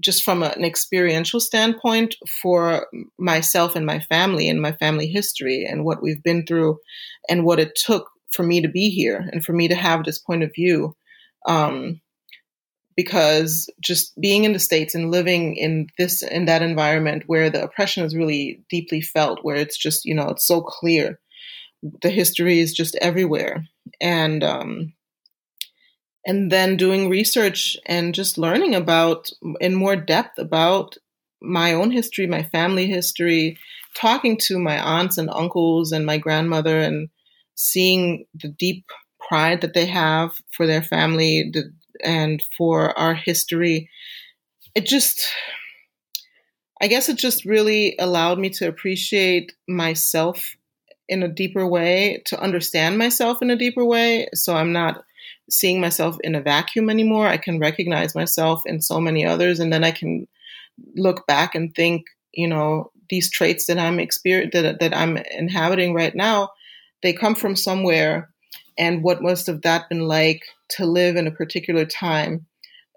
S3: just from an experiential standpoint, for myself and my family and my family history and what we've been through, and what it took for me to be here and for me to have this point of view. Um, because just being in the states and living in this in that environment where the oppression is really deeply felt where it's just you know it's so clear the history is just everywhere and um and then doing research and just learning about in more depth about my own history my family history talking to my aunts and uncles and my grandmother and seeing the deep pride that they have for their family and for our history. It just, I guess it just really allowed me to appreciate myself in a deeper way, to understand myself in a deeper way. So I'm not seeing myself in a vacuum anymore. I can recognize myself in so many others, and then I can look back and think, you know, these traits that I'm exper- that, that I'm inhabiting right now, they come from somewhere and what must have that been like to live in a particular time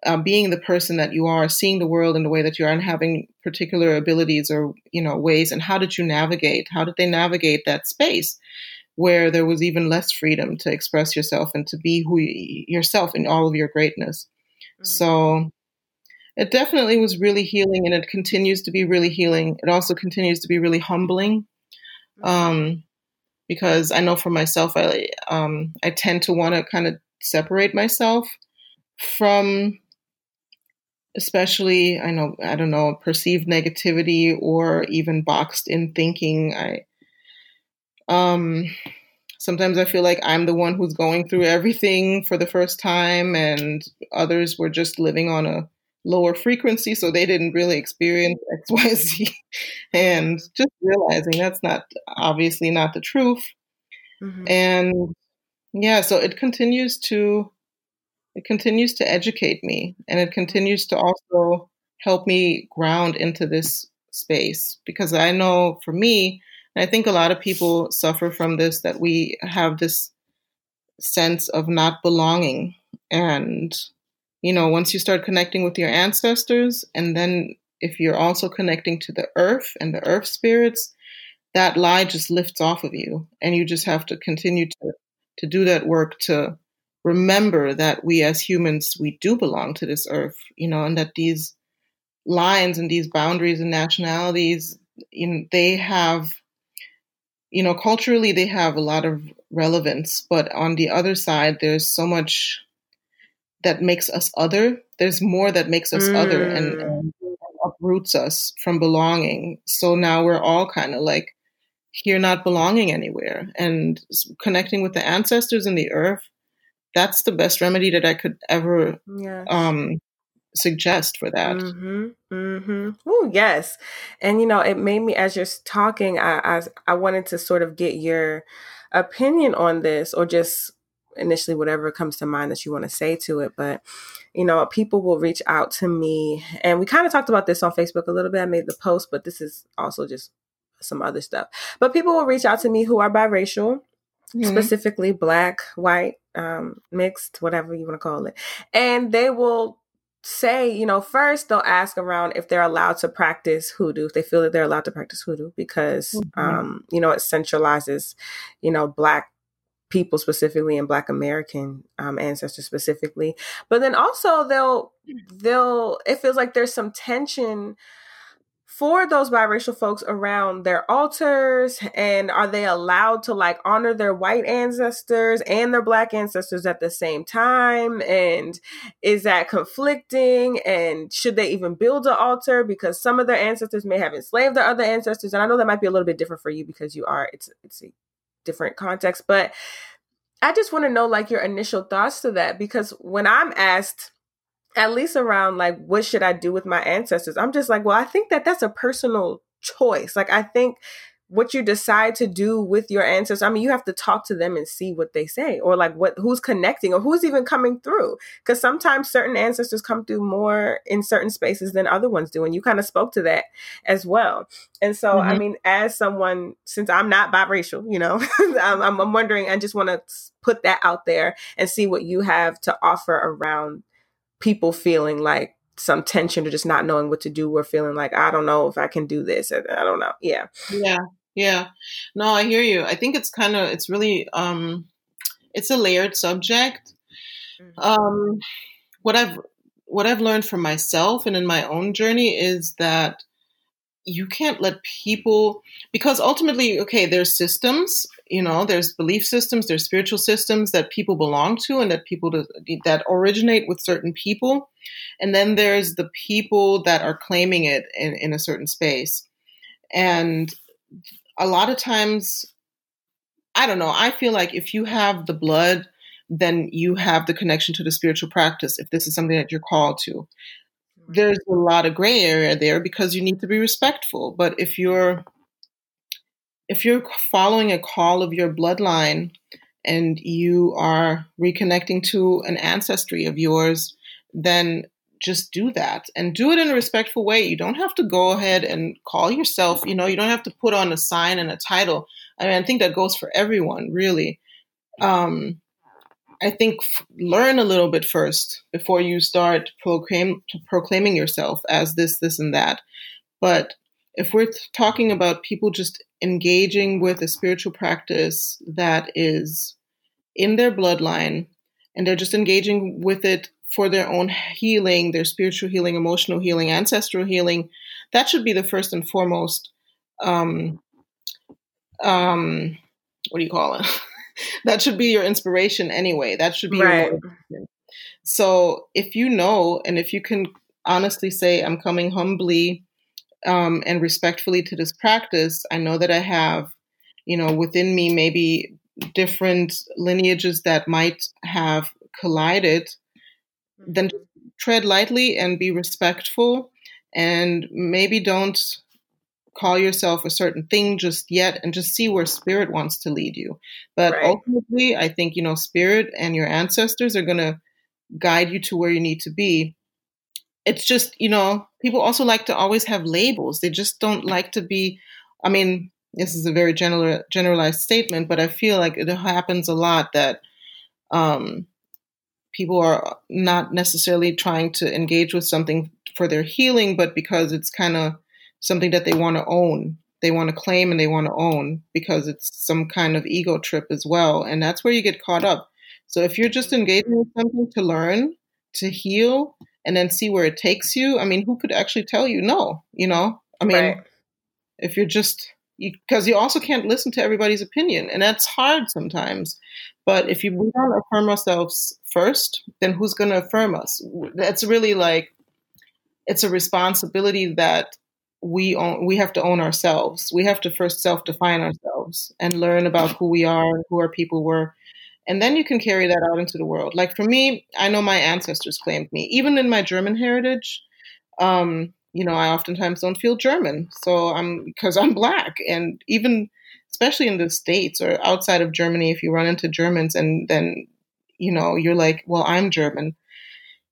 S3: uh, being the person that you are seeing the world in the way that you are and having particular abilities or you know ways and how did you navigate how did they navigate that space where there was even less freedom to express yourself and to be who you, yourself in all of your greatness mm-hmm. so it definitely was really healing and it continues to be really healing it also continues to be really humbling mm-hmm. um, because I know for myself, I um, I tend to want to kind of separate myself from, especially I know I don't know perceived negativity or even boxed in thinking. I um sometimes I feel like I'm the one who's going through everything for the first time, and others were just living on a lower frequency, so they didn't really experience X, Y, Z. and just realizing that's not obviously not the truth. Mm-hmm. And yeah, so it continues to it continues to educate me and it continues to also help me ground into this space because I know for me, and I think a lot of people suffer from this that we have this sense of not belonging and you know, once you start connecting with your ancestors, and then if you're also connecting to the earth and the earth spirits, that lie just lifts off of you. And you just have to continue to, to do that work to remember that we as humans, we do belong to this earth, you know, and that these lines and these boundaries and nationalities, you know, they have, you know, culturally they have a lot of relevance, but on the other side, there's so much that makes us other. There's more that makes us mm. other and, mm. and, uproots us from belonging. So now we're all kind of like here not belonging anywhere and connecting with the ancestors and the earth. That's the best remedy that I could ever yes. um, suggest for that.
S1: Mm-hmm. Mm-hmm. Oh yes, and you know it made me as you're talking. I, I I wanted to sort of get your opinion on this, or just initially whatever comes to mind that you want to say to it but you know people will reach out to me and we kind of talked about this on facebook a little bit i made the post but this is also just some other stuff but people will reach out to me who are biracial mm-hmm. specifically black white um, mixed whatever you want to call it and they will say, you know, first they'll ask around if they're allowed to practice hoodoo, if they feel that they're allowed to practice hoodoo, because, mm-hmm. um, you know, it centralizes, you know, black people specifically and black american um, ancestors specifically. But then also they'll they'll it feels like there's some tension for those biracial folks around their altars and are they allowed to like honor their white ancestors and their black ancestors at the same time? And is that conflicting? And should they even build an altar? Because some of their ancestors may have enslaved their other ancestors and i know that might be a little bit different for you because you are it's it's different context. But I just want to know like your initial thoughts to that because when I'm asked, at least around like what should I do with my ancestors, I'm just like, well, I think that that's a personal choice. Like I think what you decide to do with your ancestors i mean you have to talk to them and see what they say or like what who's connecting or who's even coming through because sometimes certain ancestors come through more in certain spaces than other ones do and you kind of spoke to that as well and so mm-hmm. i mean as someone since i'm not biracial you know I'm, I'm wondering i just want to put that out there and see what you have to offer around people feeling like some tension or just not knowing what to do or feeling like I don't know if I can do this. I don't know. Yeah.
S3: Yeah. Yeah. No, I hear you. I think it's kind of it's really um it's a layered subject. Mm-hmm. Um what I've what I've learned from myself and in my own journey is that you can't let people because ultimately okay there's systems you know there's belief systems there's spiritual systems that people belong to and that people that originate with certain people and then there's the people that are claiming it in, in a certain space and a lot of times i don't know i feel like if you have the blood then you have the connection to the spiritual practice if this is something that you're called to. There's a lot of gray area there because you need to be respectful but if you're if you're following a call of your bloodline and you are reconnecting to an ancestry of yours then just do that and do it in a respectful way. You don't have to go ahead and call yourself you know you don't have to put on a sign and a title. I mean i think that goes for everyone really. Um I think f- learn a little bit first before you start proclaim, proclaiming yourself as this, this, and that. But if we're talking about people just engaging with a spiritual practice that is in their bloodline and they're just engaging with it for their own healing, their spiritual healing, emotional healing, ancestral healing, that should be the first and foremost. Um, um, what do you call it? that should be your inspiration anyway. That should be right. So if you know, and if you can honestly say, I'm coming humbly um, and respectfully to this practice, I know that I have, you know, within me maybe different lineages that might have collided, then mm-hmm. tread lightly and be respectful and maybe don't call yourself a certain thing just yet and just see where spirit wants to lead you. But right. ultimately, I think, you know, spirit and your ancestors are going to guide you to where you need to be. It's just, you know, people also like to always have labels. They just don't like to be, I mean, this is a very general, generalized statement, but I feel like it happens a lot that um, people are not necessarily trying to engage with something for their healing, but because it's kind of something that they want to own. They want to claim and they want to own because it's some kind of ego trip as well. And that's where you get caught up. So if you're just engaging with something to learn, to heal, and then see where it takes you, I mean, who could actually tell you no? You know, I mean, right. if you're just because you, you, also can't listen to everybody's opinion, and that's hard sometimes. But if you we don't affirm ourselves first, then who's going to affirm us? That's really like it's a responsibility that we own we have to own ourselves. We have to first self-define ourselves and learn about who we are who our people were. And then you can carry that out into the world. Like for me i know my ancestors claimed me. Even in my german heritage um, you know i oftentimes don't feel german. So i'm because i'm black. And even especially in the states or outside of germany if you run into germans and then you know you're like well i'm german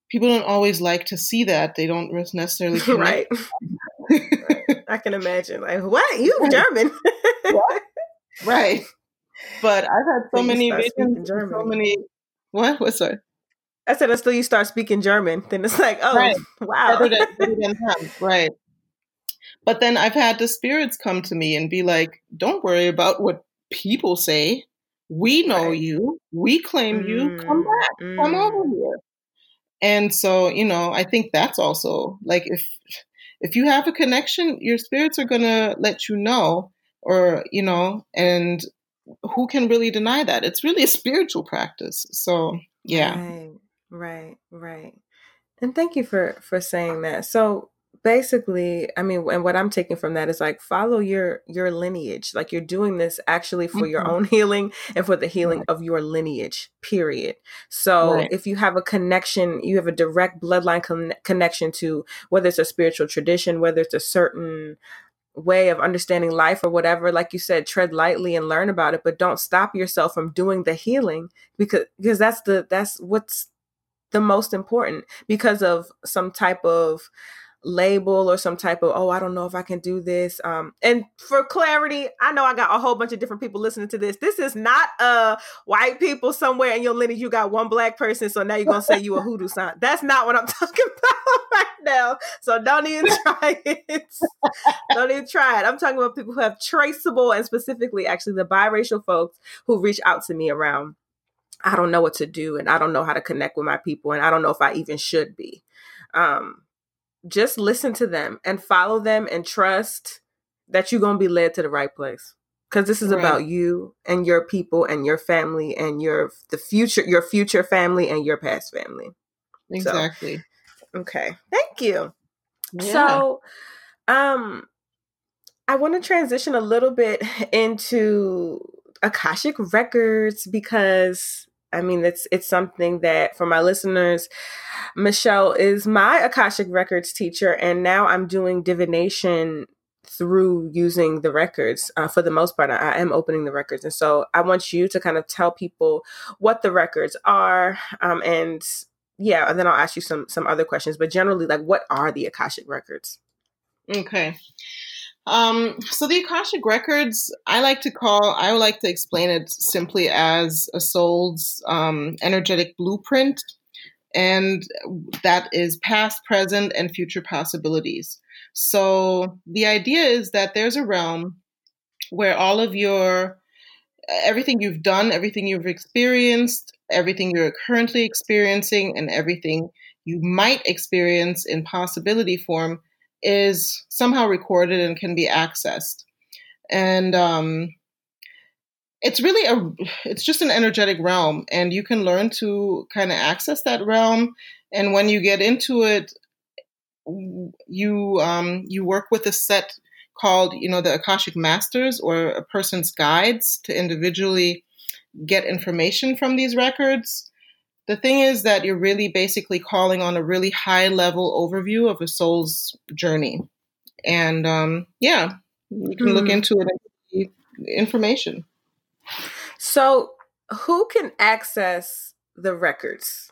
S3: people don't always like to see that they don't necessarily
S1: right I can imagine. Like, what? You German?
S3: what? Right. But I've had so many visions, so many. What? What's that?
S1: I said until you start speaking German, then it's like, oh, right. wow. Better than, better
S3: than right. But then I've had the spirits come to me and be like, don't worry about what people say. We know right. you. We claim mm, you. Come mm, back. Mm. Come over here. And so, you know, I think that's also like if if you have a connection, your spirits are going to let you know, or, you know, and who can really deny that? It's really a spiritual practice. So, yeah.
S1: Right, right, right. And thank you for for saying that. So, basically i mean and what i'm taking from that is like follow your your lineage like you're doing this actually for mm-hmm. your own healing and for the healing right. of your lineage period so right. if you have a connection you have a direct bloodline con- connection to whether it's a spiritual tradition whether it's a certain way of understanding life or whatever like you said tread lightly and learn about it but don't stop yourself from doing the healing because because that's the that's what's the most important because of some type of label or some type of oh i don't know if i can do this. Um and for clarity i know i got a whole bunch of different people listening to this. This is not uh white people somewhere in your lineage. You got one black person so now you're gonna say you a hoodoo sign. That's not what i'm talking about right now. So don't even try it. Don't even try it. I'm talking about people who have traceable and specifically actually the biracial folks who reach out to me around i don't know what to do and i don't know how to connect with my people and i don't know if i even should be. Um just listen to them and follow them and trust that you're going to be led to the right place. Because this is right. about you and your people and your family and your the future your future family and your past family.
S3: Exactly.
S1: so, okay. Thank you. Yeah. so um i want to transition a little bit into akashic records because I mean, it's it's something that for my listeners, Michelle is my Akashic Records teacher, and now I'm doing divination through using the records. Uh, for the most part, I, I, am opening the records, and so I want you to kind of tell people what the records are, um, and yeah, and then I'll ask you some some other questions. But generally, like, what are the Akashic Records?
S3: Okay. Um, so the Akashic Records, I like to call, I would like to explain it simply as a soul's um, energetic blueprint, and that is past, present, and future possibilities. So the idea is that there's a realm where all of your everything you've done, everything you've experienced, everything you're currently experiencing, and everything you might experience in possibility form is somehow recorded and can be accessed. And um, it's really a it's just an energetic realm and you can learn to kind of access that realm and when you get into it you um, you work with a set called you know the akashic masters or a person's guides to individually get information from these records the thing is that you're really basically calling on a really high level overview of a soul's journey. And um, yeah, you can mm look hmm. into it and information.
S1: So, who can access the records?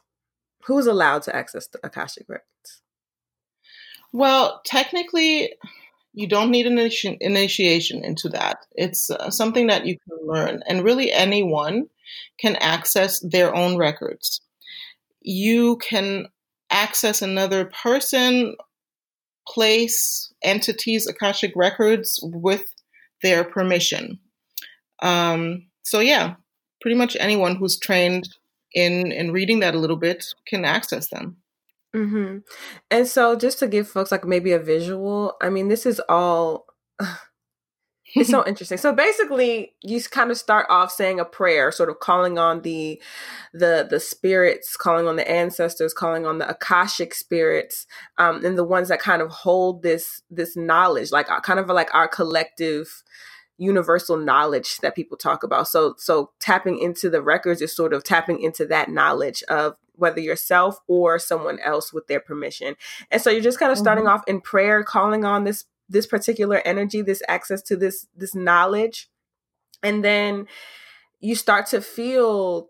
S1: Who's allowed to access the Akashic records?
S3: Well, technically, you don't need an initi- initiation into that. It's uh, something that you can learn, and really anyone can access their own records you can access another person, place, entities, Akashic records with their permission. Um, so yeah, pretty much anyone who's trained in in reading that a little bit can access them.
S1: Mm-hmm. And so, just to give folks like maybe a visual, I mean, this is all it's so interesting. So basically, you kind of start off saying a prayer, sort of calling on the the the spirits, calling on the ancestors, calling on the akashic spirits, um, and the ones that kind of hold this this knowledge, like uh, kind of like our collective universal knowledge that people talk about. So so tapping into the records is sort of tapping into that knowledge of whether yourself or someone else with their permission. And so you're just kind of starting mm-hmm. off in prayer, calling on this this particular energy, this access to this this knowledge, and then you start to feel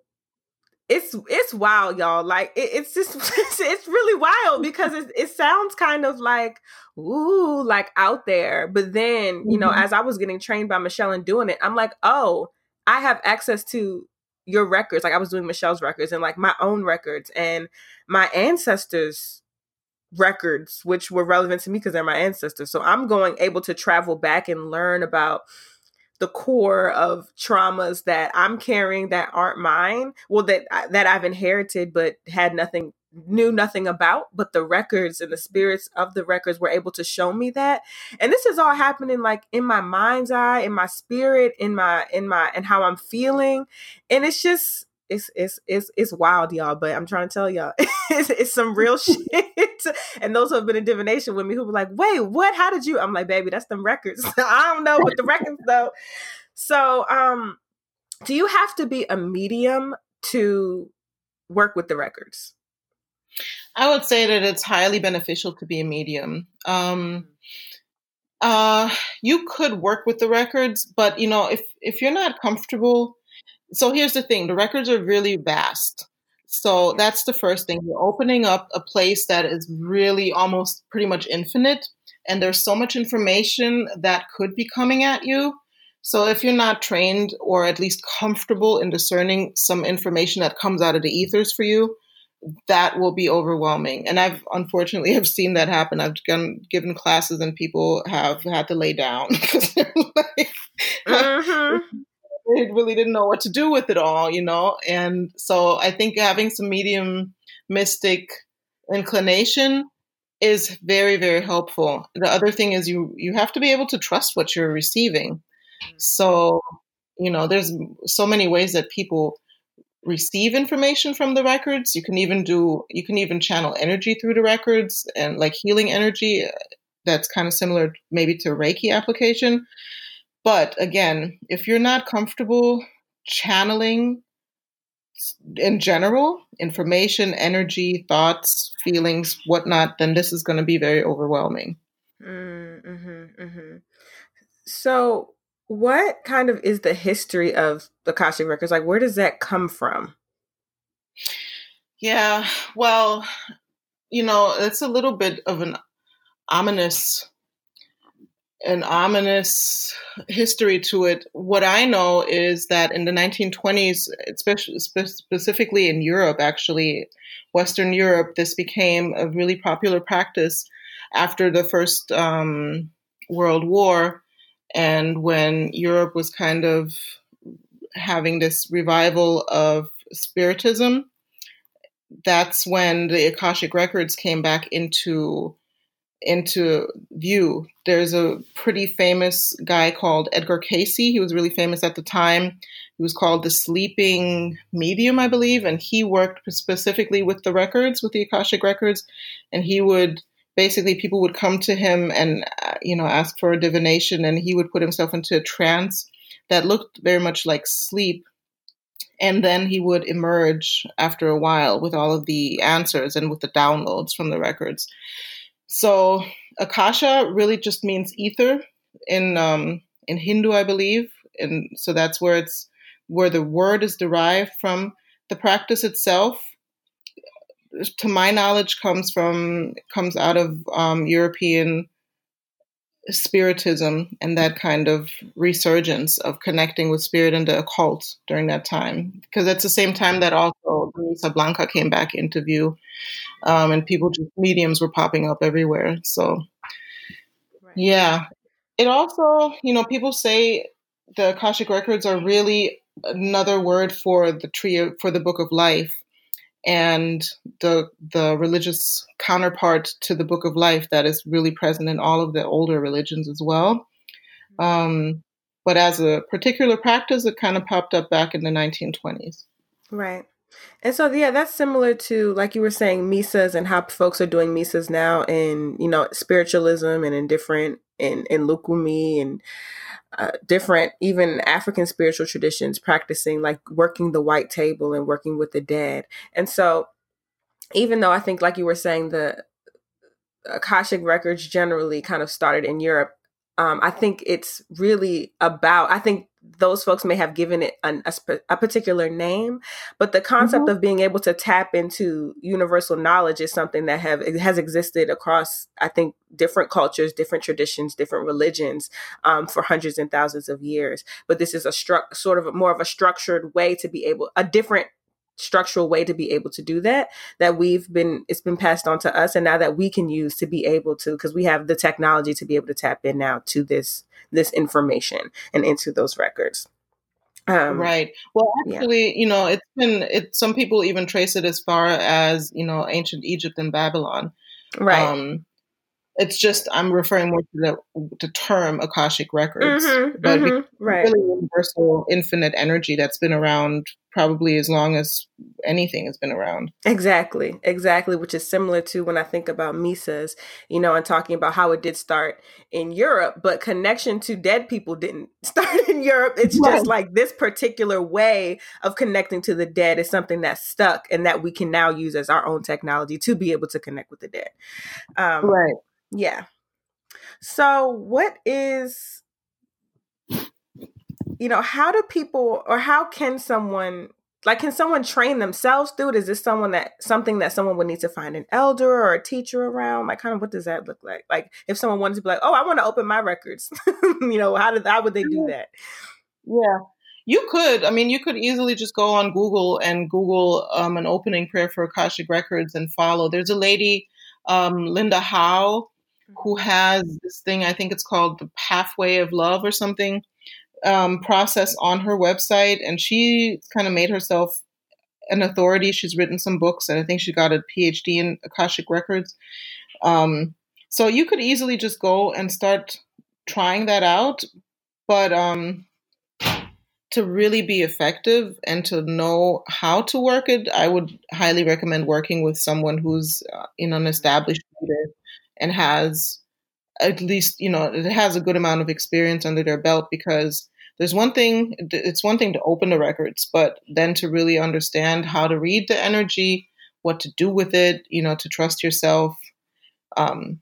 S1: it's it's wild y'all. Like it, it's just it's, it's, really wild because it, it sounds kind of like ooh like out there. But then you know mm-hmm. as i was getting trained by michelle and doing it i'm like oh i have access to your records. Like i was doing michelle's records and like my own records and my ancestors records which were relevant to me because they're my ancestors. So i'm going able to travel back and learn about the core of traumas that i'm carrying that aren't mine well that that i've inherited but had nothing knew nothing about but the records and the spirits of the records were able to show me that. And this is all happening like in my mind's eye in my spirit in my in my and how i'm feeling. And it's just it's it's it's it's wild, y'all. But I'm trying to tell y'all, it's, it's some real shit. and those who have been in divination with me, who were like, "Wait, what? How did you?" I'm like, "Baby, that's them records. I don't know, what the records though." So, um, do you have to be a medium to work with the records?
S3: I would say that it's highly beneficial to be a medium. Um, uh, you could work with the records, but you know, if if you're not comfortable, so here's the thing: the records are really vast. So that's the first thing. You're opening up a place that is really almost pretty much infinite, and there's so much information that could be coming at you. So if you're not trained or at least comfortable in discerning some information that comes out of the ethers for you, that will be overwhelming. And I've unfortunately have seen that happen. I've done, given classes and people have had to lay down because they're like, mm-hmm. They really didn't know what to do with it all, you know. And so I think having some medium mystic inclination is very very helpful. The other thing is you you have to be able to trust what you're receiving. Mm-hmm. So you know, there's so many ways that people receive information from the records. You can even do you can even channel energy through the records and like healing energy. Uh, that's kind of similar maybe to Reiki application. But again, if you're not comfortable channeling in general information, energy, thoughts, feelings, whatnot, then this is going to be very overwhelming.
S1: Mm-hmm, mm-hmm. So, what kind of is the history of the Akashic records? Like, where does that come from?
S3: Yeah, well, you know, it's a little bit of an ominous an ominous history to it. What I know is that in the 1920s, especially specifically in Europe, actually, Western Europe, this became a really popular practice after the First um, World War and when Europe was kind of having this revival of Spiritism, that's when the Akashic records came back into into view. There's a pretty famous guy called Edgar Cayce. He was really famous at the time. He was called the Sleeping Medium, I believe, and he worked specifically with the records, with the Akashic records, and he would basically people would come to him and uh, you know ask for a divination and he would put himself into a trance that looked very much like sleep and then he would emerge after a while with all of the answers and with the downloads from the records so akasha really just means ether in um, in hindu i believe. And so that's where it's where the word is derived from. The practice itself to my knowledge, comes from comes out of um, European spiritism and that kind of resurgence of connecting with spirit and the occult during that time. Because it's the same time that also Misa Blanca came back into view, um, and people just mediums were popping up everywhere. So, right. yeah, it also, you know, people say the Akashic records are really another word for the tree for the book of life and the the religious counterpart to the Book of Life that is really present in all of the older religions as well. Um, but as a particular practice, it kind of popped up back in the 1920s.
S1: Right. And so, yeah, that's similar to, like you were saying, misas and how folks are doing misas now in, you know, spiritualism and in different, in, in Lukumi and uh, different, even African spiritual traditions practicing like working the white table and working with the dead. And so, even though I think, like you were saying, the Akashic records generally kind of started in Europe, um, I think it's really about, I think those folks may have given it an, a, a, particular name, but the concept mm-hmm. of being able to tap into universal knowledge is something that have has existed across, I think, different cultures, different traditions, different religions um, for hundreds and thousands of years. But this is a stru- sort of a, more of a structured way to be able, a different structural way to be able to do that that we've been it's been passed on to us and now that we can use to be able to because we have the technology to be able to tap in now to this this information and into those records.
S3: Um, right. Well, actually, yeah. you know, it's been it. Some people even trace it as far as you know ancient Egypt and Babylon.
S1: Right. Um,
S3: it's just I'm referring more to the, the term Akashic records, mm-hmm, but mm-hmm, right. really universal, infinite energy that's been around probably as long as anything has been around.
S1: Exactly, exactly, which is similar to when I think about Misas, you know, and talking about how it did start in Europe, but connection to dead people didn't start in Europe. It's right. just like this particular way of connecting to the dead is something that's stuck and that we can now use as our own technology to be able to connect with the dead.
S3: Um, right.
S1: Yeah. So, what is, you know, how do people or how can someone like can someone train themselves through it? Is this someone that something that someone would need to find an elder or a teacher around? Like kind of what does that look like? Like if someone wanted to be like oh i want to open my records you know how did how would they do that?
S3: Yeah. You could i mean you could easily just go on google and google um, an opening prayer for akashic records and follow. There's a lady um, linda howe who has this thing i think it's called the pathway of love or something um, process on her website, and she kind of made herself an authority. She's written some books, and I think she got a PhD in Akashic Records. Um, so you could easily just go and start trying that out, but um, to really be effective and to know how to work it, I would highly recommend working with someone who's uh, in an established leader and has at least you know it has a good amount of experience under their belt because there's one thing it's one thing to open the records but then to really understand how to read the energy what to do with it you know to trust yourself um,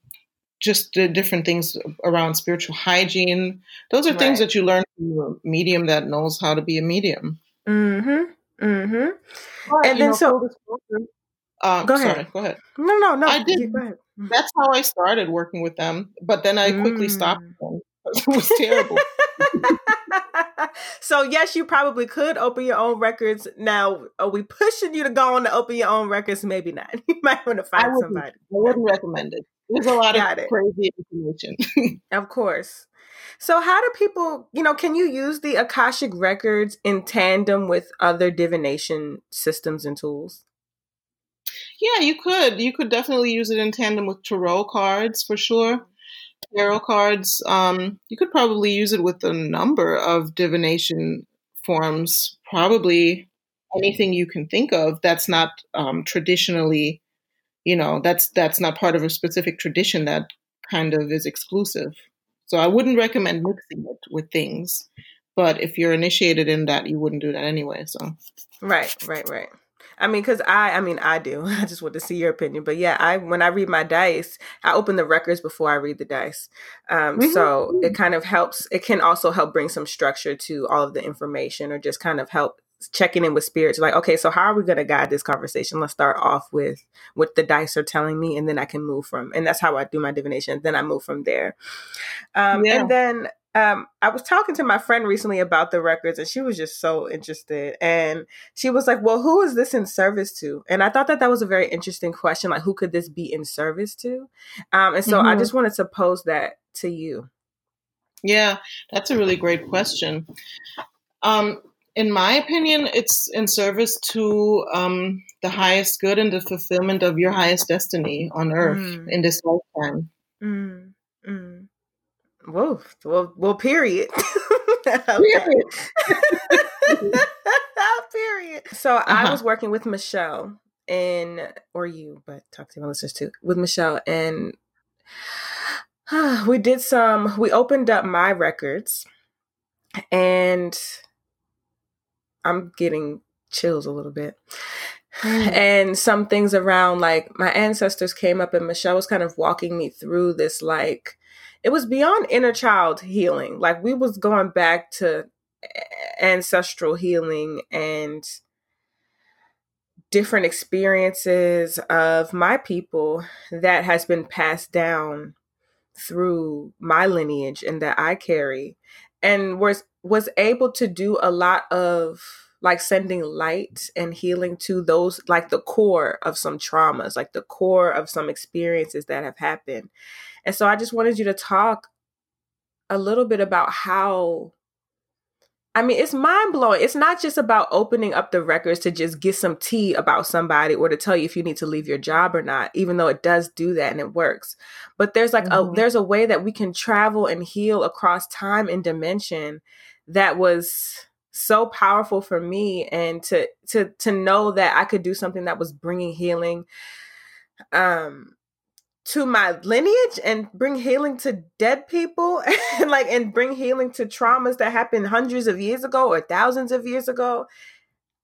S3: just the different things around spiritual hygiene those are right. things that you learn from a medium that knows how to be a medium
S1: mm-hmm mm-hmm but, and then know, so
S3: uh, go ahead. Sorry, go ahead.
S1: No, no, no.
S3: I did. That's how I started working with them, but then I quickly mm. stopped them. It was terrible.
S1: so yes, you probably could open your own records. Now, are we pushing you to go on to open your own records? Maybe not. You might want to find I somebody. I
S3: wouldn't recommend it. There's a lot Got of it. crazy information.
S1: of course. So how do people, you know, can you use the Akashic records in tandem with other divination systems and tools?
S3: Yeah, you could. You could definitely use it in tandem with tarot cards for sure tarot cards. Um, you could probably use it with a number of divination forms. Probably anything you can think of that's not um, traditionally, you know, that's that's not part of a specific tradition that kind of is exclusive. So I wouldn't recommend mixing it with things. But if you're initiated in that, you wouldn't do that anyway. So
S1: right, right, right. I mean, because I, I mean, I do. I just want to see your opinion. But yeah, I when I read my dice, I open the records before I read the dice. Um, mm-hmm. So it kind of helps. It can also help bring some structure to all of the information, or just kind of help checking in with spirits. Like, okay, so how are we going to guide this conversation? Let's start off with what the dice are telling me, and then I can move from. And that's how I do my divination. Then I move from there. Um, yeah. And then um, I was talking to my friend recently about the records, and she was just so interested. And she was like, "Well, who is this in service to?" And I thought that that was a very interesting question. Like, who could this be in service to? Um, and so mm-hmm. I just wanted to pose that to you.
S3: Yeah, that's a really great question. Um, in my opinion, it's in service to um, the highest good and the fulfillment of your highest destiny on earth mm. in this lifetime.
S1: Mm. Mm. Whoa. Well, well, period.
S3: period.
S1: period. So uh-huh. I was working with Michelle and or you, but talk to my listeners too, with Michelle and uh, we did some we opened up my records and I'm getting chills a little bit. Mm. And some things around like my ancestors came up and Michelle was kind of walking me through this like it was beyond inner child healing. Like we was going back to ancestral healing and different experiences of my people that has been passed down through my lineage and that I carry and was was able to do a lot of like sending light and healing to those like the core of some traumas like the core of some experiences that have happened and so I just wanted you to talk a little bit about how I mean, it's mind blowing. It's not just about opening up the records to just get some tea about somebody or to tell you if you need to leave your job or not, even though it does do that and it works. But there's like mm-hmm. a there's a way that we can travel and heal across time and dimension that was so powerful for me and to to to know that I could do something that was bringing healing um to my lineage and bring healing to dead people and like and bring healing to traumas that happened hundreds of years ago or thousands of years ago.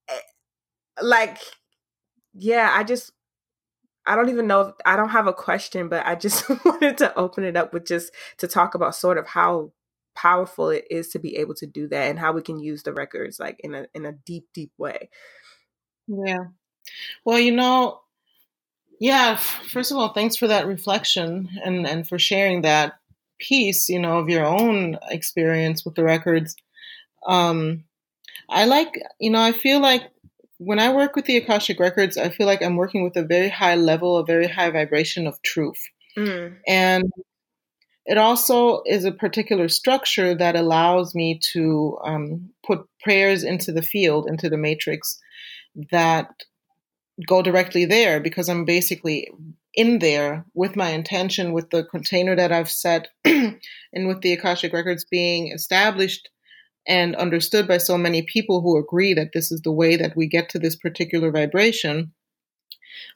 S1: Eh, like yeah i just I don't even know if I don't have a question, but I just wanted to open it up with just to talk about sort of how powerful it is to be able to do that and how we can use the records like in a in a deep, deep way.
S3: Yeah. Well, you know, yeah, first of all, thanks for that reflection and, and for sharing that piece, you know, of your own experience with the records. Um, I like, you know, I feel like when I work with the Akashic Records, I feel like I'm working with a very high level, a very high vibration of truth. Mm. And it also is a particular structure that allows me to um, put prayers into the field, into the matrix that go directly there because I'm basically in there with my intention, with the container that I've set, and with the Akashic Records being established and understood by so many people who agree that this is the way that we get to this particular vibration.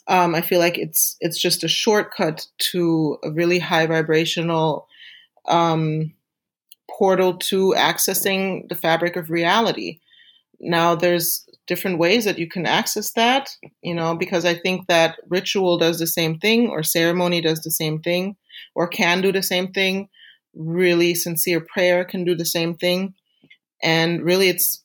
S3: Um, I feel like it's it's just a shortcut to a really high vibrational um, portal to accessing the fabric of reality. Now, there's different ways that you can access that, you know, because I think that ritual does the same thing, or ceremony does the same thing, or can do the same thing. Really sincere prayer can do the same thing. And really, it's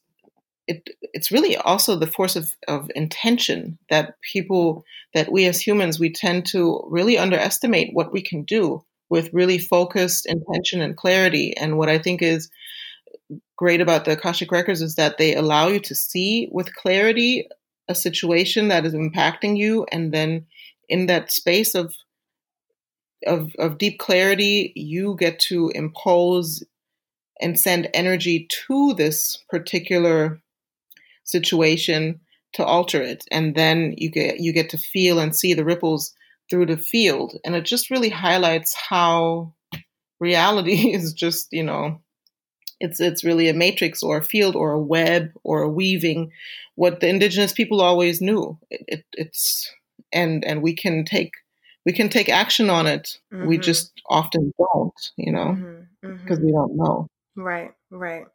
S3: it, it's really also the force of, of intention that people that we as humans we tend to really underestimate what we can do with really focused intention and clarity. And what i think is great about the Akashic Records is that they allow you to see with clarity a situation that is impacting you, and then in that space of of, of deep clarity, you get to impose and send energy to this particular situation to alter it, and then you get you get to feel and see the ripples through the field, and it just really highlights how reality is just you know it's it's really a matrix or a field or a web or a weaving. What the indigenous people always knew. It, it, it's and and we can take we can take action on it. Mm-hmm. We just often don't, you know, because mm-hmm. mm-hmm. we don't know.
S1: Right, right.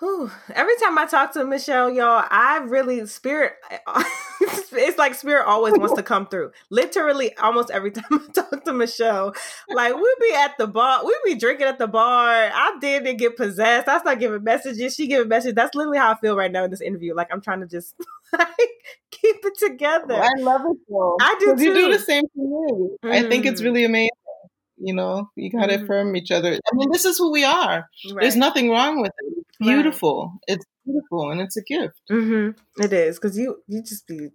S1: Whew. Every time I talk to Michelle, y'all, I really spirit. it's like spirit always wants to come through. Literally, almost every time I talk to Michelle, like we be at the bar, we be drinking at the bar. I didn't get possessed. I start giving messages. She giving messages. That's literally how I feel right now in this interview. Like I'm trying to just like keep it together.
S3: I love it though.
S1: I do too.
S3: You do the same for me. Mm. I think it's mm. really amazing. You know, you gotta mm-hmm. affirm each other. I mean, this is who we are. Right. There's nothing wrong with it. Beautiful. Right. It's beautiful, and it's a gift.
S1: Mm-hmm. It is because you you just be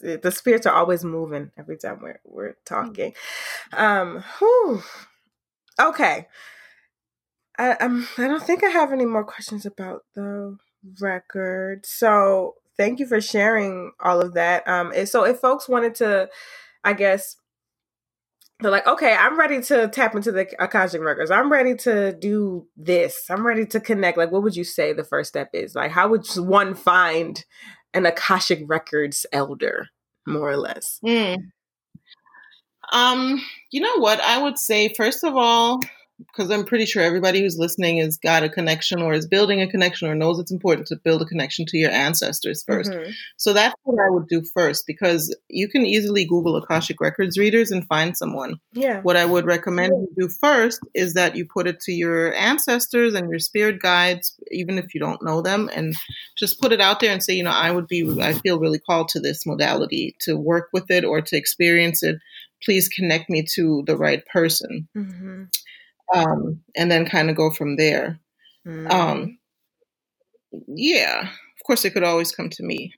S1: the spirits are always moving every time we're we're talking. Um, whew. okay. I um I don't think I have any more questions about the record. So thank you for sharing all of that. Um, so if folks wanted to, I guess they're like, okay, I'm ready to tap into the Akashic records. I'm ready to do this. I'm ready to connect. Like, what would you say the first step is? Like, how would one find an Akashic records elder, more or less?
S3: Mm. Um, you know what? I would say, first of all, because I'm pretty sure everybody who's listening has got a connection or is building a connection or knows it's important to build a connection to your ancestors 1st mm-hmm. So that's what I would do first because you can easily Google Akashic Records readers and find someone.
S1: Yeah.
S3: What I would recommend you do first is that you put it to your ancestors and your spirit guides, even if you don't know them, and just put it out there and say, you know, I would be, I feel really called to this modality to work with it or to experience it. Please connect me to the right person. Mm-hmm um, and then kind of go from there. Mm. Um, yeah, of course, it could always come to me.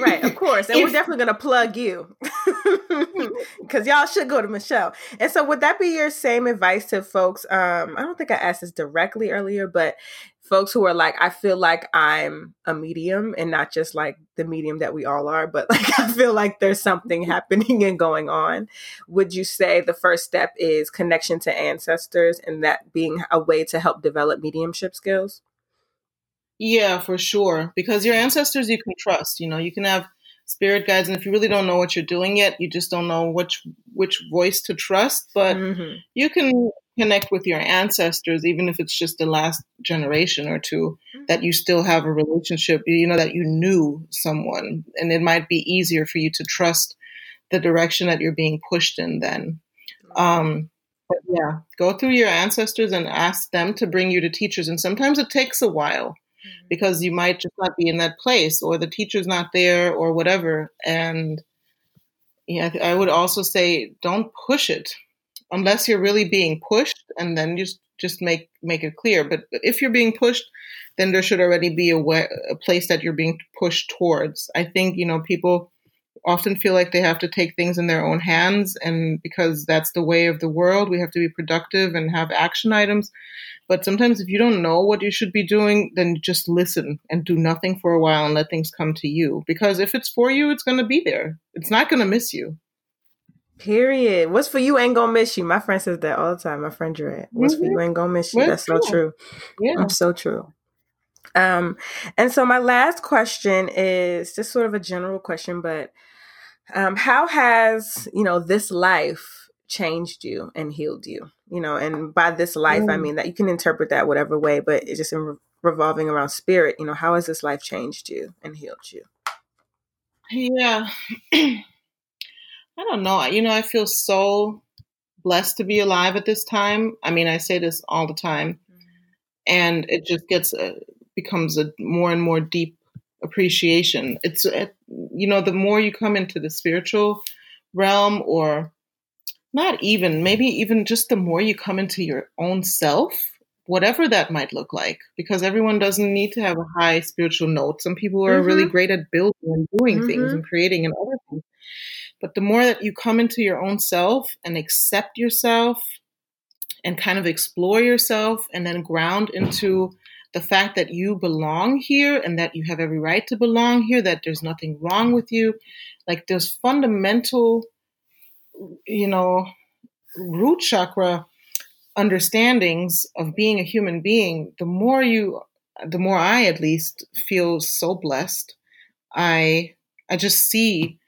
S1: right, of course. And if, we're definitely going to plug you because y'all should go to Michelle. And so, would that be your same advice to folks? Um, I don't think I asked this directly earlier, but folks who are like, I feel like I'm a medium and not just like the medium that we all are, but like I feel like there's something happening and going on. Would you say the first step is connection to ancestors and that being a way to help develop mediumship skills?
S3: Yeah, for sure. Because your ancestors you can trust. You know, you can have spirit guides and if you really don't know what you're doing yet, you just don't know which which voice to trust, but mm-hmm. you can connect with your ancestors, even if it's just the last generation or 2 mm-hmm. that you still have a relationship, you know, that you knew someone. And it might be easier for you to trust the direction that you're being pushed in then. Um, but yeah, go through your ancestors and ask them to bring you to teachers. And sometimes it takes a while mm-hmm. because you might just not be in that place or the teacher's not there or whatever. And yeah, I would also say don't push it unless you're really being pushed and then just just make make it clear. But if you're being pushed, then there should already be a, way, a place that you're being pushed towards. I think you know people often feel like they have to take things in their own hands, and because that's the way of the world, we have to be productive and have action items. But sometimes, if you don't know what you should be doing, then just listen and do nothing for a while and let things come to you. Because if it's for you, it's going to be there. It's not going to miss you.
S1: Period. What's for you ain't gonna miss you. My friend says that all the time. My friend Dre. What's mm-hmm. for you ain't gonna miss you. That's, That's so true. Yeah. I'm so true. Um, and so my last question is just sort of a general question, but um, how has you know this life changed you and healed you? You know, and by this life, mm. I mean that you can interpret that whatever way, but it's just in re- revolving around spirit. You know, how has this life changed you and healed you?
S3: Yeah. I don't know. You know, I feel so blessed to be alive at this time. I mean, I say this all the time, mm-hmm. and it just gets a, becomes a more and more deep appreciation. It's you know, the more you come into the spiritual realm, or not even maybe even just the more you come into your own self, whatever that might look like, because everyone doesn't need to have a high spiritual note. Some people are mm-hmm. really great at building and doing mm-hmm. things and creating and other things. But the more that you come into your own self and accept yourself and kind of explore yourself and then ground into the fact that you belong here and that you have every right to belong here, that there's nothing wrong with you, like there's fundamental, you know, root chakra understandings of being a human being, the more you, the more I at least feel so blessed. I, I just see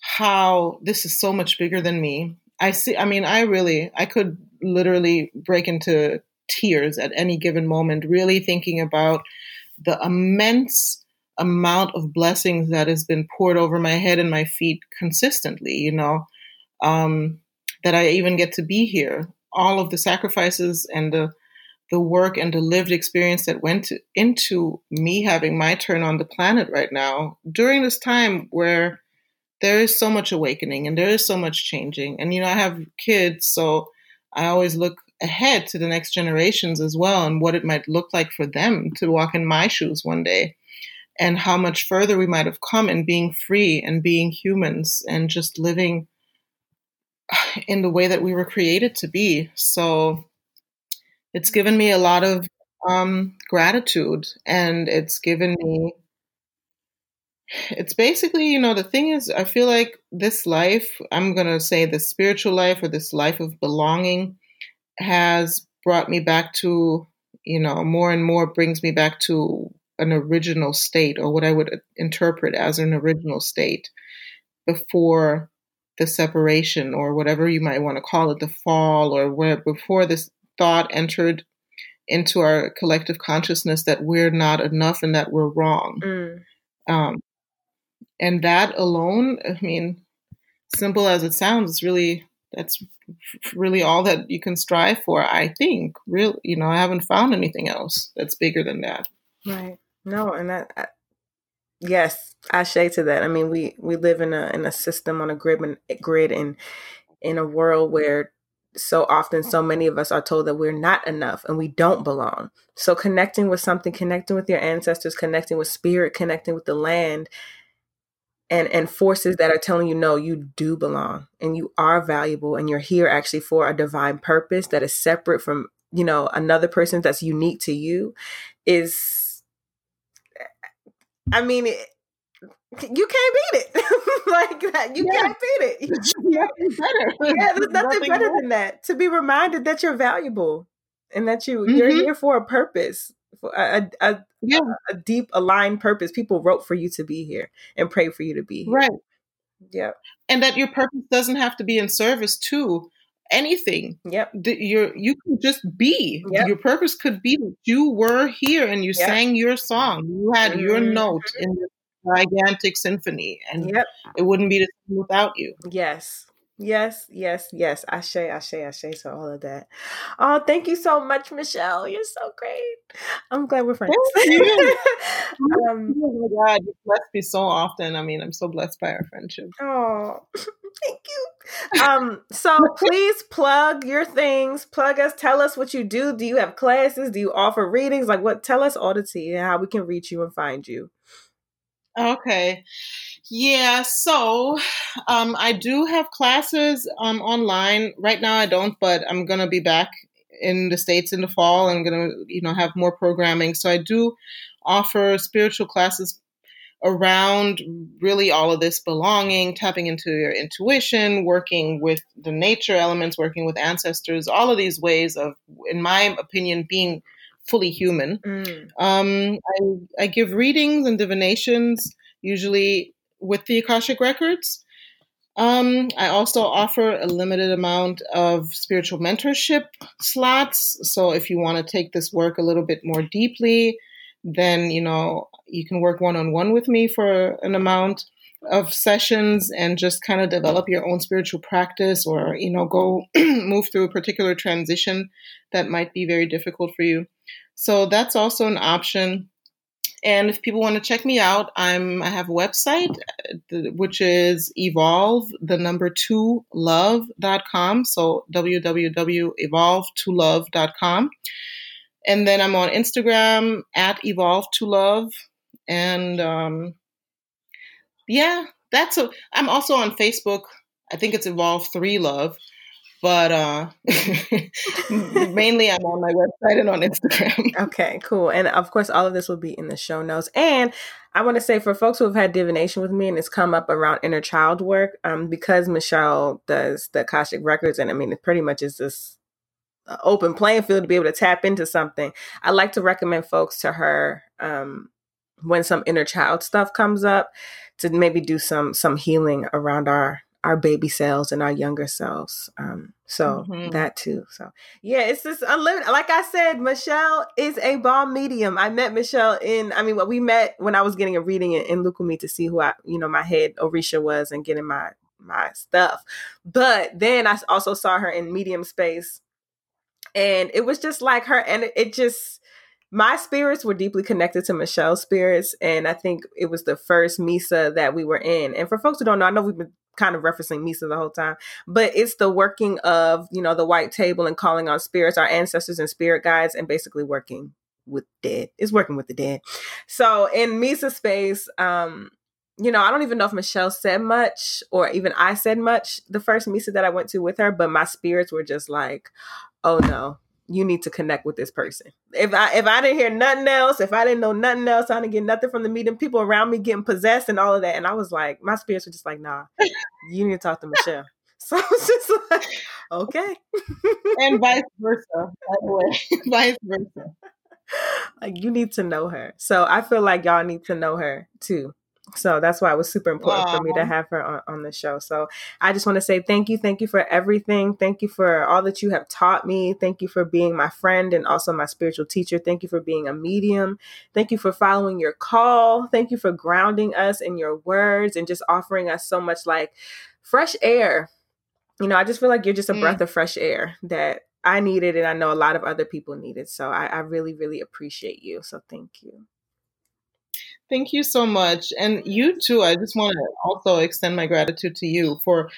S3: how this is so much bigger than me. I see, I mean, I really, I could literally break into tears at any given moment, really thinking about the immense amount of blessings that has been poured over my head and my feet consistently, you know, um, that I even get to be here. All of the sacrifices and the the work and the lived experience that went to, into me having my turn on the planet right now during this time where there is so much awakening and there is so much changing. And, you know, I have kids, so I always look ahead to the next generations as well and what it might look like for them to walk in my shoes one day and how much further we might have come in being free and being humans and just living in the way that we were created to be. So it's given me a lot of um, gratitude and it's given me it's basically, you know, the thing is, I feel like this life, I'm going to say the spiritual life or this life of belonging has brought me back to, you know, more and more brings me back to an original state or what I would interpret as an original state before the separation or whatever you might want to call it, the fall or where before this thought entered into our collective consciousness that we're not enough and that we're wrong. Mm. Um, and that alone, I mean, simple as it sounds, it's really that's really all that you can strive for. I think, real, you know, I haven't found anything else that's bigger than that.
S1: Right. No, and that. I, yes, I say to that. I mean, we we live in a in a system on a grid and grid and in a world where so often so many of us are told that we're not enough and we don't belong. So connecting with something, connecting with your ancestors, connecting with spirit, connecting with the land and and forces that are telling you no you do belong and you are valuable and you're here actually for a divine purpose that is separate from you know another person that's unique to you is i mean it, you can't beat it like that you yeah. can't beat it better. yeah there's nothing, nothing better more. than that to be reminded that you're valuable and that you mm-hmm. you're here for a purpose a, a, yeah. a, deep aligned purpose. People wrote for you to be here and pray for you to be here.
S3: Right.
S1: Yeah.
S3: And that your purpose doesn't have to be in service to anything.
S1: Yep.
S3: you you can just be. Yep. Your purpose could be that you were here and you yep. sang your song. You had mm-hmm. your note in this gigantic symphony, and
S1: Yep.
S3: it wouldn't be the same without you.
S1: Yes. Yes, yes, yes. Ashe, ashe, ashe. So all of that. Oh, thank you so much, Michelle. You're so great. I'm glad we're friends. Um,
S3: Oh my God, you bless me so often. I mean, I'm so blessed by our friendship.
S1: oh, thank you. Um, so please plug your things. Plug us. Tell us what you do. Do you have classes? Do you offer readings? Like what? Tell us all the tea and how we can reach you and find you.
S3: Okay. Yeah, so um, I do have classes um, online. Right now I don't, but I'm going to be back in the States in the fall. I'm going to, you know, have more programming. So I do offer spiritual classes around really all of this belonging, tapping into your intuition, working with the nature elements, working with ancestors, all of these ways of, in my opinion, being fully human.
S1: Mm.
S3: Um, I, I give readings and divinations, usually with the Akashic Records. Um, I also offer a limited amount of spiritual mentorship slots. So if you want to take this work a little bit more deeply, then you know you can work one on one with me for an amount of sessions and just kind of develop your own spiritual practice or you know go move through a particular transition that might be very difficult for you so that's also an option and if people want to check me out i'm i have a website which is evolve the number two love.com so www.evolve2love.com and then i'm on instagram at evolve to love. And um yeah that's a i'm also on facebook. I think it's evolve 3 love but uh mainly i'm on my website and on instagram
S1: Okay, cool. And of course, all of this will be in the show notes. And I want to say for folks who have had divination with me and it's come up around inner child work, um, because Michelle does the Akashic records, and I mean, it pretty much is this uh, open playing field to be able to tap into something. I like to recommend folks to her um, when some inner child stuff comes up to maybe do some some healing around our our baby selves and our younger selves. Um, so
S3: Mhm.
S1: that too. So yeah, it's just unlimited. Like I said, Michelle is a bomb medium. I met Michelle in, I mean, what we met when I was getting a reading in, in Lukumi to see who I, you know, my head Orisha was and getting my my stuff. But then I also saw her in medium space, and it was just like her, and it, it just my spirits were deeply connected to Michelle's spirits, and I think it was the first Misa that we were in. And for folks who don't know, I know we've been kind of referencing Misa the whole time, but it's the working of you know the white table and calling on spirits, our ancestors and spirit guides, and basically working with dead. It's working with the dead. So in Misa space, um, you know, I don't even know if Michelle said much or even I said much the first Misa that I went to with her, but my spirits were just like, oh no, you need to connect with this person. If I if I didn't hear nothing else, if I didn't know nothing else, I didn't get nothing from the meeting, people around me getting possessed and all of that. And I was like, my spirits were just like, nah, you need to talk to Michelle. So I was just like, okay.
S3: and vice versa by the way vice versa
S1: like you need to know her. So I feel like y'all need to know her too. So that's why it was super important for me to have her on, on the show. So I just want to say thank you. Thank you for everything. Thank you for all that you have taught me. Thank you for being my friend and also my spiritual teacher. Thank you for being a medium. Thank you for following your call. Thank you for grounding us in your words and just offering us so much like fresh air. You know, I just feel like you're just a
S3: Mm.
S1: breath of fresh air that I needed and I know a lot of other people needed. So I, I really, really appreciate you. So thank you.
S3: Thank you so much. And you too. I just want to also extend my gratitude to you for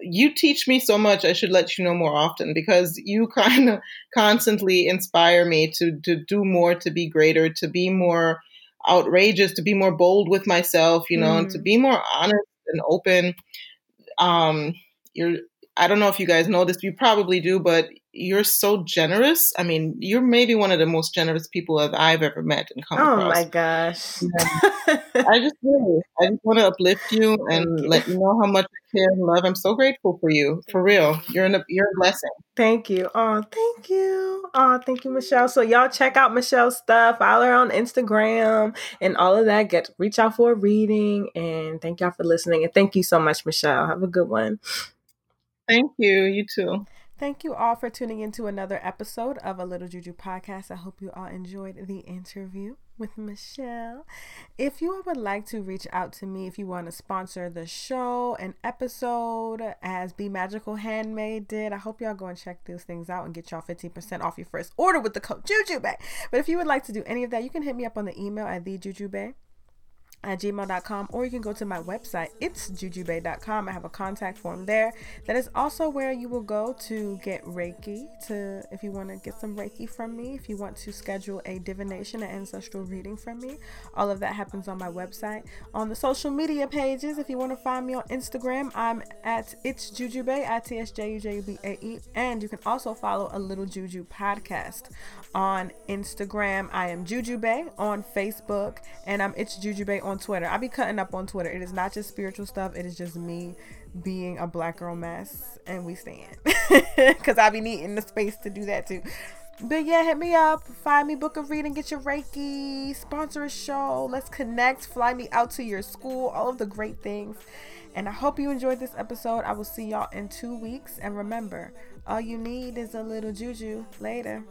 S3: you teach me so much. I should let you know more often because you kind of constantly inspire me to to do more, to be greater, to be more outrageous, to be more bold with myself, you know, and to
S1: Mm.
S3: be more honest and open. Um you're I don't know if you guys know this, you probably do, but you're so generous. I mean, you're maybe one of the most generous people that I've ever met and come
S1: Oh
S3: across.
S1: my gosh.
S3: I just really, I just want to uplift you and
S1: you.
S3: let you know how much I care and love. I'm so grateful for you, for real. You're in a, you're a blessing.
S1: Thank you. Oh, thank you. Oh, thank you, Michelle. So y'all check out Michelle's stuff. Follow her on Instagram and all of that. Get reach out for a reading. And thank y'all for listening. And thank you so much, Michelle. Have a good one.
S3: Thank you. You too.
S1: Thank you all for tuning into another episode of A Little Juju podcast. I hope you all enjoyed the interview with Michelle. If you would like to reach out to me, if you want to sponsor the show, an episode, as Bmagickal Handmade did, I hope y'all go and check those things out and get y'all 15% off your first order with the code jujubae. But if you would like to do any of that, you can hit me up on the email at thejujubae at gmail.com or you can go to my website it's jujubae.com i have a contact form there. That is also where you will go to get reiki to if you want to get some reiki from me if you want to schedule a divination an ancestral reading from me. All of that happens on my website. On the social media pages if you want to find me on instagram i'm at it's jujubae at t-s-j-u-j-u-b-a-e and you can also follow a little juju podcast on instagram i am jujubae on facebook and i'm it's jujubae on on Twitter. I be cutting up on Twitter. It is not just spiritual stuff. It is just me being a black girl mess, and we stand because I be needing the space to do that too. But yeah, hit me up, find me, book a reading, get your Reiki, sponsor a show, let's connect, fly me out to your school, all of the great things. And I hope you enjoyed this episode. I will see y'all in two weeks. And remember, all you need is a little juju. Later.